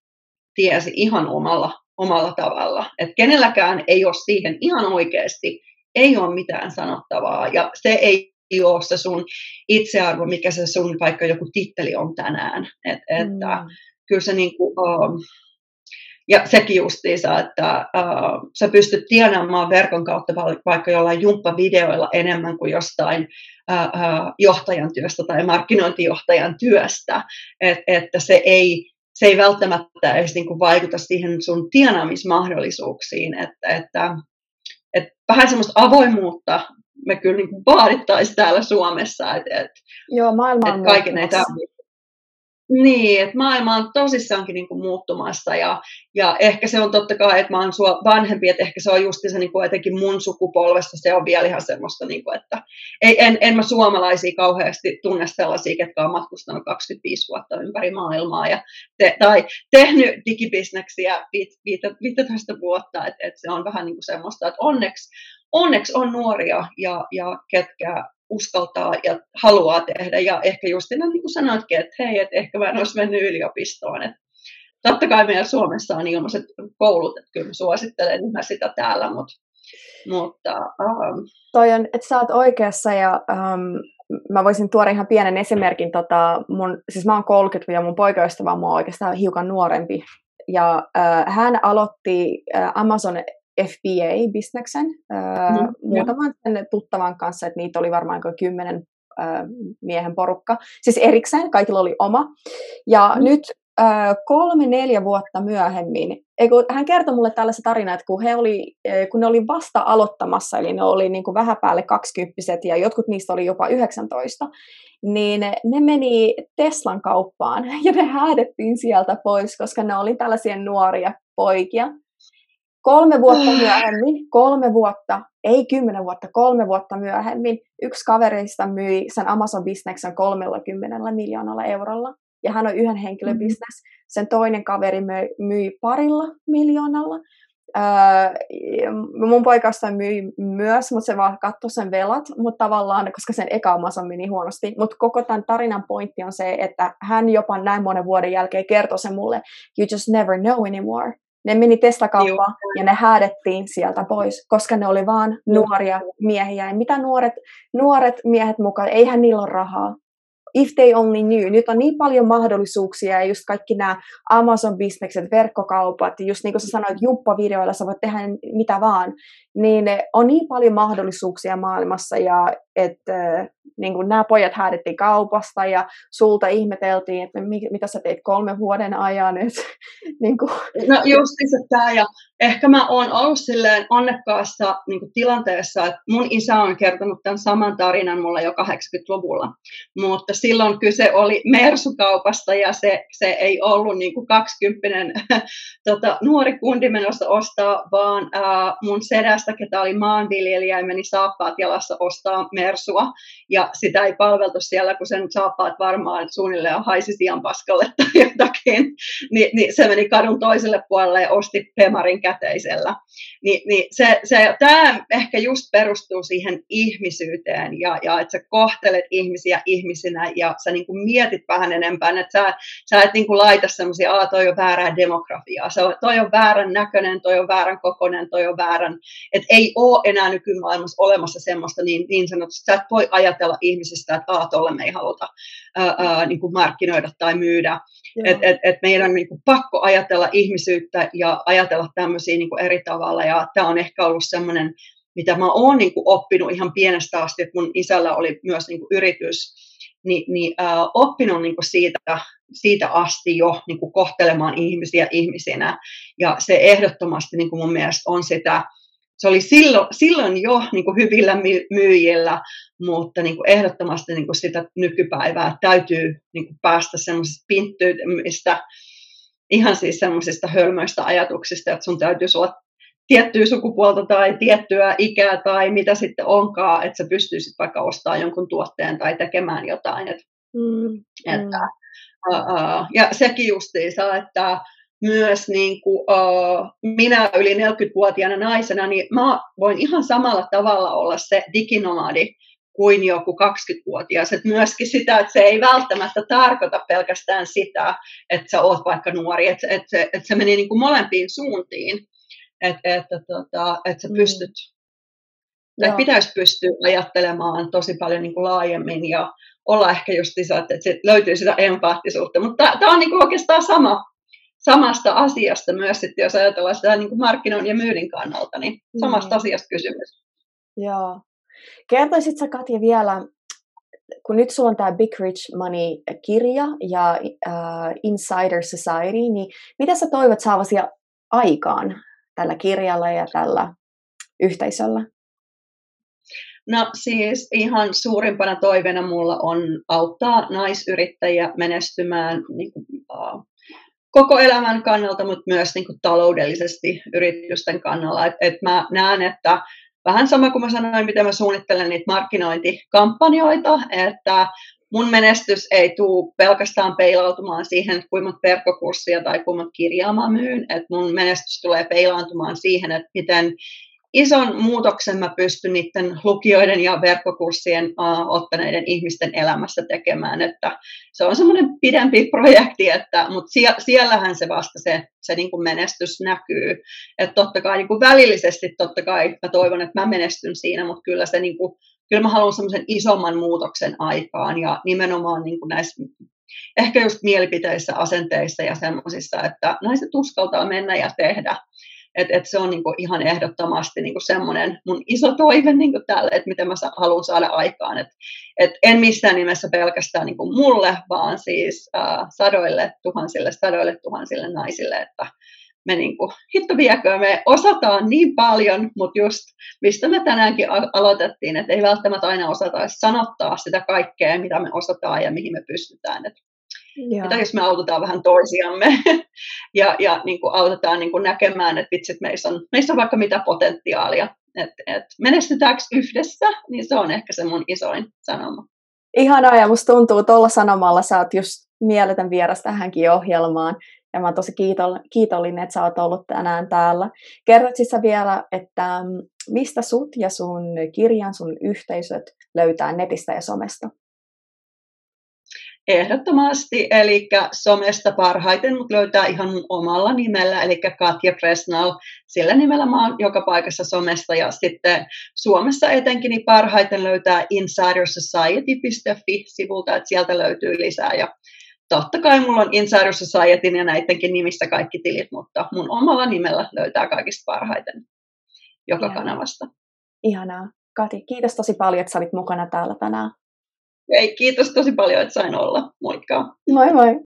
tiesi ihan omalla, omalla tavalla. Et kenelläkään ei ole siihen ihan oikeasti, ei ole mitään sanottavaa ja se ei ole se sun itsearvo, mikä se sun vaikka joku titteli on tänään. Et, että mm. kyllä se niin kuin, um, ja sekin justiinsa, että uh, sä pystyt tienaamaan verkon kautta vaikka jollain jumppavideoilla enemmän kuin jostain uh, uh, johtajan työstä tai markkinointijohtajan työstä. Et, että se ei, se ei välttämättä edes niin kuin vaikuta siihen sun tienaamismahdollisuuksiin. Että, että, että vähän semmoista avoimuutta me kyllä niin vaadittaisiin täällä Suomessa. Että, että, Joo, maailma on kaiken ei niin, että maailma on tosissaankin niin kuin muuttumassa ja, ja ehkä se on totta kai, että mä oon sua vanhempi, että ehkä se on just se niin kuin etenkin mun sukupolvesta, se on vielä ihan semmoista, niin kuin, että ei, en, en mä suomalaisia kauheasti tunne sellaisia, ketkä on matkustanut 25 vuotta ympäri maailmaa ja te, tai tehnyt digibisneksiä 15 vuotta, että, että se on vähän niin kuin semmoista, että onneksi, onneksi on nuoria ja, ja ketkä uskaltaa ja haluaa tehdä. Ja ehkä just niin kuin sanoitkin, että hei, että ehkä mä en olisi mennyt yliopistoon. Että totta kai meidän Suomessa on ilmaiset koulut, että kyllä mä suosittelen mä sitä täällä, mutta mutta, um... Toi on, että sä oot oikeassa ja um, mä voisin tuoda ihan pienen esimerkin. Tota, mun, siis mä oon 30 ja mun poikaystävä on oikeastaan hiukan nuorempi. Ja uh, hän aloitti uh, Amazon FBA-bisneksen mm, muutaman jo. tuttavan kanssa, että niitä oli varmaan kymmenen miehen porukka. Siis erikseen, kaikilla oli oma. Ja mm. nyt kolme, neljä vuotta myöhemmin, kun hän kertoi mulle tällaisen tarinan, että kun, he oli, kun ne oli vasta aloittamassa, eli ne oli niin kuin vähän päälle kaksikymppiset ja jotkut niistä oli jopa 19, niin ne meni Teslan kauppaan ja ne häädettiin sieltä pois, koska ne oli tällaisia nuoria poikia, Kolme vuotta myöhemmin, kolme vuotta, ei kymmenen vuotta, kolme vuotta myöhemmin, yksi kavereista myi sen Amazon-bisneksen 30 miljoonalla eurolla. Ja hän on yhden henkilön mm-hmm. bisnes. Sen toinen kaveri myi, myi parilla miljoonalla. Öö, mun poikasta myi myös, mutta se vaan katsoi sen velat, mutta tavallaan, koska sen eka Amazon meni huonosti. Mutta koko tämän tarinan pointti on se, että hän jopa näin monen vuoden jälkeen kertoi se mulle, you just never know anymore. Ne meni Tesla-kauppaan ja ne häädettiin sieltä pois, koska ne oli vaan nuoria miehiä. Ja mitä nuoret, nuoret miehet mukaan, eihän niillä ole rahaa if they only knew. Nyt on niin paljon mahdollisuuksia ja just kaikki nämä Amazon-bisnekset, verkkokaupat, just niin kuin sä sanoit, jumppavideoilla sä voit tehdä mitä vaan, niin on niin paljon mahdollisuuksia maailmassa ja että niin kuin nämä pojat häädettiin kaupasta ja sulta ihmeteltiin, että mitä sä teit kolmen vuoden ajan. Et, niin kuin. No just tämä ja ehkä mä oon ollut silleen onnekkaassa niin kuin tilanteessa, että mun isä on kertonut tämän saman tarinan mulle jo 80-luvulla, mutta silloin kyse oli Mersukaupasta ja se, se ei ollut niin kuin 20 tota, nuori kundi menossa ostaa, vaan ää, mun sedästä, ketä oli maanviljelijä ja meni saappaat jalassa ostaa Mersua ja sitä ei palveltu siellä, kun sen saappaat varmaan suunnilleen haisi sian paskalle tai jotakin, Ni, niin se meni kadun toiselle puolelle ja osti Pemarin käteisellä. Ni, niin se, se, tämä ehkä just perustuu siihen ihmisyyteen ja, ja että sä kohtelet ihmisiä ihmisinä ja sä niin kuin mietit vähän enempää, että sä, sä et niin kuin laita semmoisia, että toi on väärää demografiaa, se on, toi on väärän näköinen, toi on väärän kokonen, toi on väärän, että ei ole enää nykymaailmassa olemassa semmoista niin, niin sanotusti, sä et voi ajatella ihmisistä, että aah, tolle me ei haluta ää, ää, niin kuin markkinoida tai myydä, että et, et meidän on niin kuin pakko ajatella ihmisyyttä ja ajatella tämmöisiä niin kuin eri tavalla. Ja tämä on ehkä ollut semmoinen, mitä mä oon niin kuin oppinut ihan pienestä asti, että mun isällä oli myös niin kuin yritys, niin, niin äh, oppinut niin kuin siitä, siitä asti jo niin kuin kohtelemaan ihmisiä ihmisinä. Ja se ehdottomasti niin kuin mun mielestä on sitä, se oli silloin, silloin jo niin kuin hyvillä myyjillä, mutta niin kuin ehdottomasti niin kuin sitä nykypäivää täytyy niin kuin päästä semmoisesta pinttyytymistä, ihan siis semmoisista hölmöistä ajatuksista, että sun täytyy olla tiettyä sukupuolta tai tiettyä ikää tai mitä sitten onkaan, että sä pystyisit vaikka ostamaan jonkun tuotteen tai tekemään jotain. Et, mm, että, mm. Uh, uh, ja sekin justiinsa, että myös niin kuin, uh, minä yli 40-vuotiaana naisena, niin mä voin ihan samalla tavalla olla se diginomadi, kuin joku 20-vuotias. Et myöskin sitä, että se ei välttämättä tarkoita pelkästään sitä, että sä oot vaikka nuori, että et, et, et se menee niin kuin molempiin suuntiin, että et, tota, et sä mm. pystyt, mm. tai pitäisi pystyä ajattelemaan tosi paljon niin kuin laajemmin ja olla ehkä just lisää, että se löytyy sitä empaattisuutta, mutta tämä on niin kuin oikeastaan sama, samasta asiasta myös, sitten, jos ajatellaan sitä niin kuin markkinoinnin ja myynnin kannalta, niin samasta mm. asiasta kysymys. Joo. Kertoisitko Katja vielä, kun nyt sulla on tämä Big Rich Money-kirja ja uh, Insider Society, niin mitä sä toivot saavasi aikaan tällä kirjalla ja tällä yhteisöllä? No siis ihan suurimpana toiveena mulla on auttaa naisyrittäjiä menestymään niin kuin, uh, koko elämän kannalta, mutta myös niin kuin, taloudellisesti yritysten kannalla. Et, et mä näen, että vähän sama kuin mä sanoin, miten mä suunnittelen niitä markkinointikampanjoita, että mun menestys ei tule pelkästään peilautumaan siihen, kuinka monta verkkokurssia tai kuinka monta kirjaa mä myyn, että mun menestys tulee peilaantumaan siihen, että miten ison muutoksen mä pystyn niiden lukijoiden ja verkkokurssien uh, ottaneiden ihmisten elämässä tekemään. Että se on semmoinen pidempi projekti, että, mutta sie, siellähän se vasta se, se niin kuin menestys näkyy. Että totta kai niin kuin välillisesti totta kai mä toivon, että mä menestyn siinä, mutta kyllä se niin kuin, kyllä mä haluan semmoisen isomman muutoksen aikaan ja nimenomaan niin kuin näissä ehkä just mielipiteissä, asenteissa ja semmoisissa, että naiset uskaltaa mennä ja tehdä. Et, et se on niinku ihan ehdottomasti niinku semmoinen mun iso toive niinku tälle, että miten mä haluan saada aikaan. Et, et en missään nimessä pelkästään niinku mulle, vaan siis äh, sadoille tuhansille, sadoille tuhansille naisille, että me niinku, hitto viekö, me osataan niin paljon, mutta just mistä me tänäänkin aloitettiin, että ei välttämättä aina osata sanottaa sitä kaikkea, mitä me osataan ja mihin me pystytään. Et Joo. Mitä jos me autetaan vähän toisiamme ja, ja niin kuin autetaan niin kuin näkemään, että vitsit, meissä on, meissä on vaikka mitä potentiaalia. Et, et menestytäänkö yhdessä, niin se on ehkä se mun isoin sanoma. Ihanaa ja musta tuntuu tuolla sanomalla sä oot just mieletön vieras tähänkin ohjelmaan. Ja mä oon tosi kiitollinen, että sä oot ollut tänään täällä. Kerrot siis vielä, että mm, mistä sut ja sun kirjan, sun yhteisöt löytää netistä ja somesta? Ehdottomasti, eli somesta parhaiten mut löytää ihan mun omalla nimellä, eli Katja Presnal. Sillä nimellä mä oon joka paikassa somesta ja sitten Suomessa etenkin niin parhaiten löytää insidersociety.fi-sivulta, että sieltä löytyy lisää. Ja totta kai mulla on Insider Societyn ja näidenkin nimissä kaikki tilit, mutta mun omalla nimellä löytää kaikista parhaiten joka Ihanaa. kanavasta. Ihanaa. Kati, kiitos tosi paljon, että sä olit mukana täällä tänään. Ei, kiitos tosi paljon, että sain olla. Moikka. Moi moi.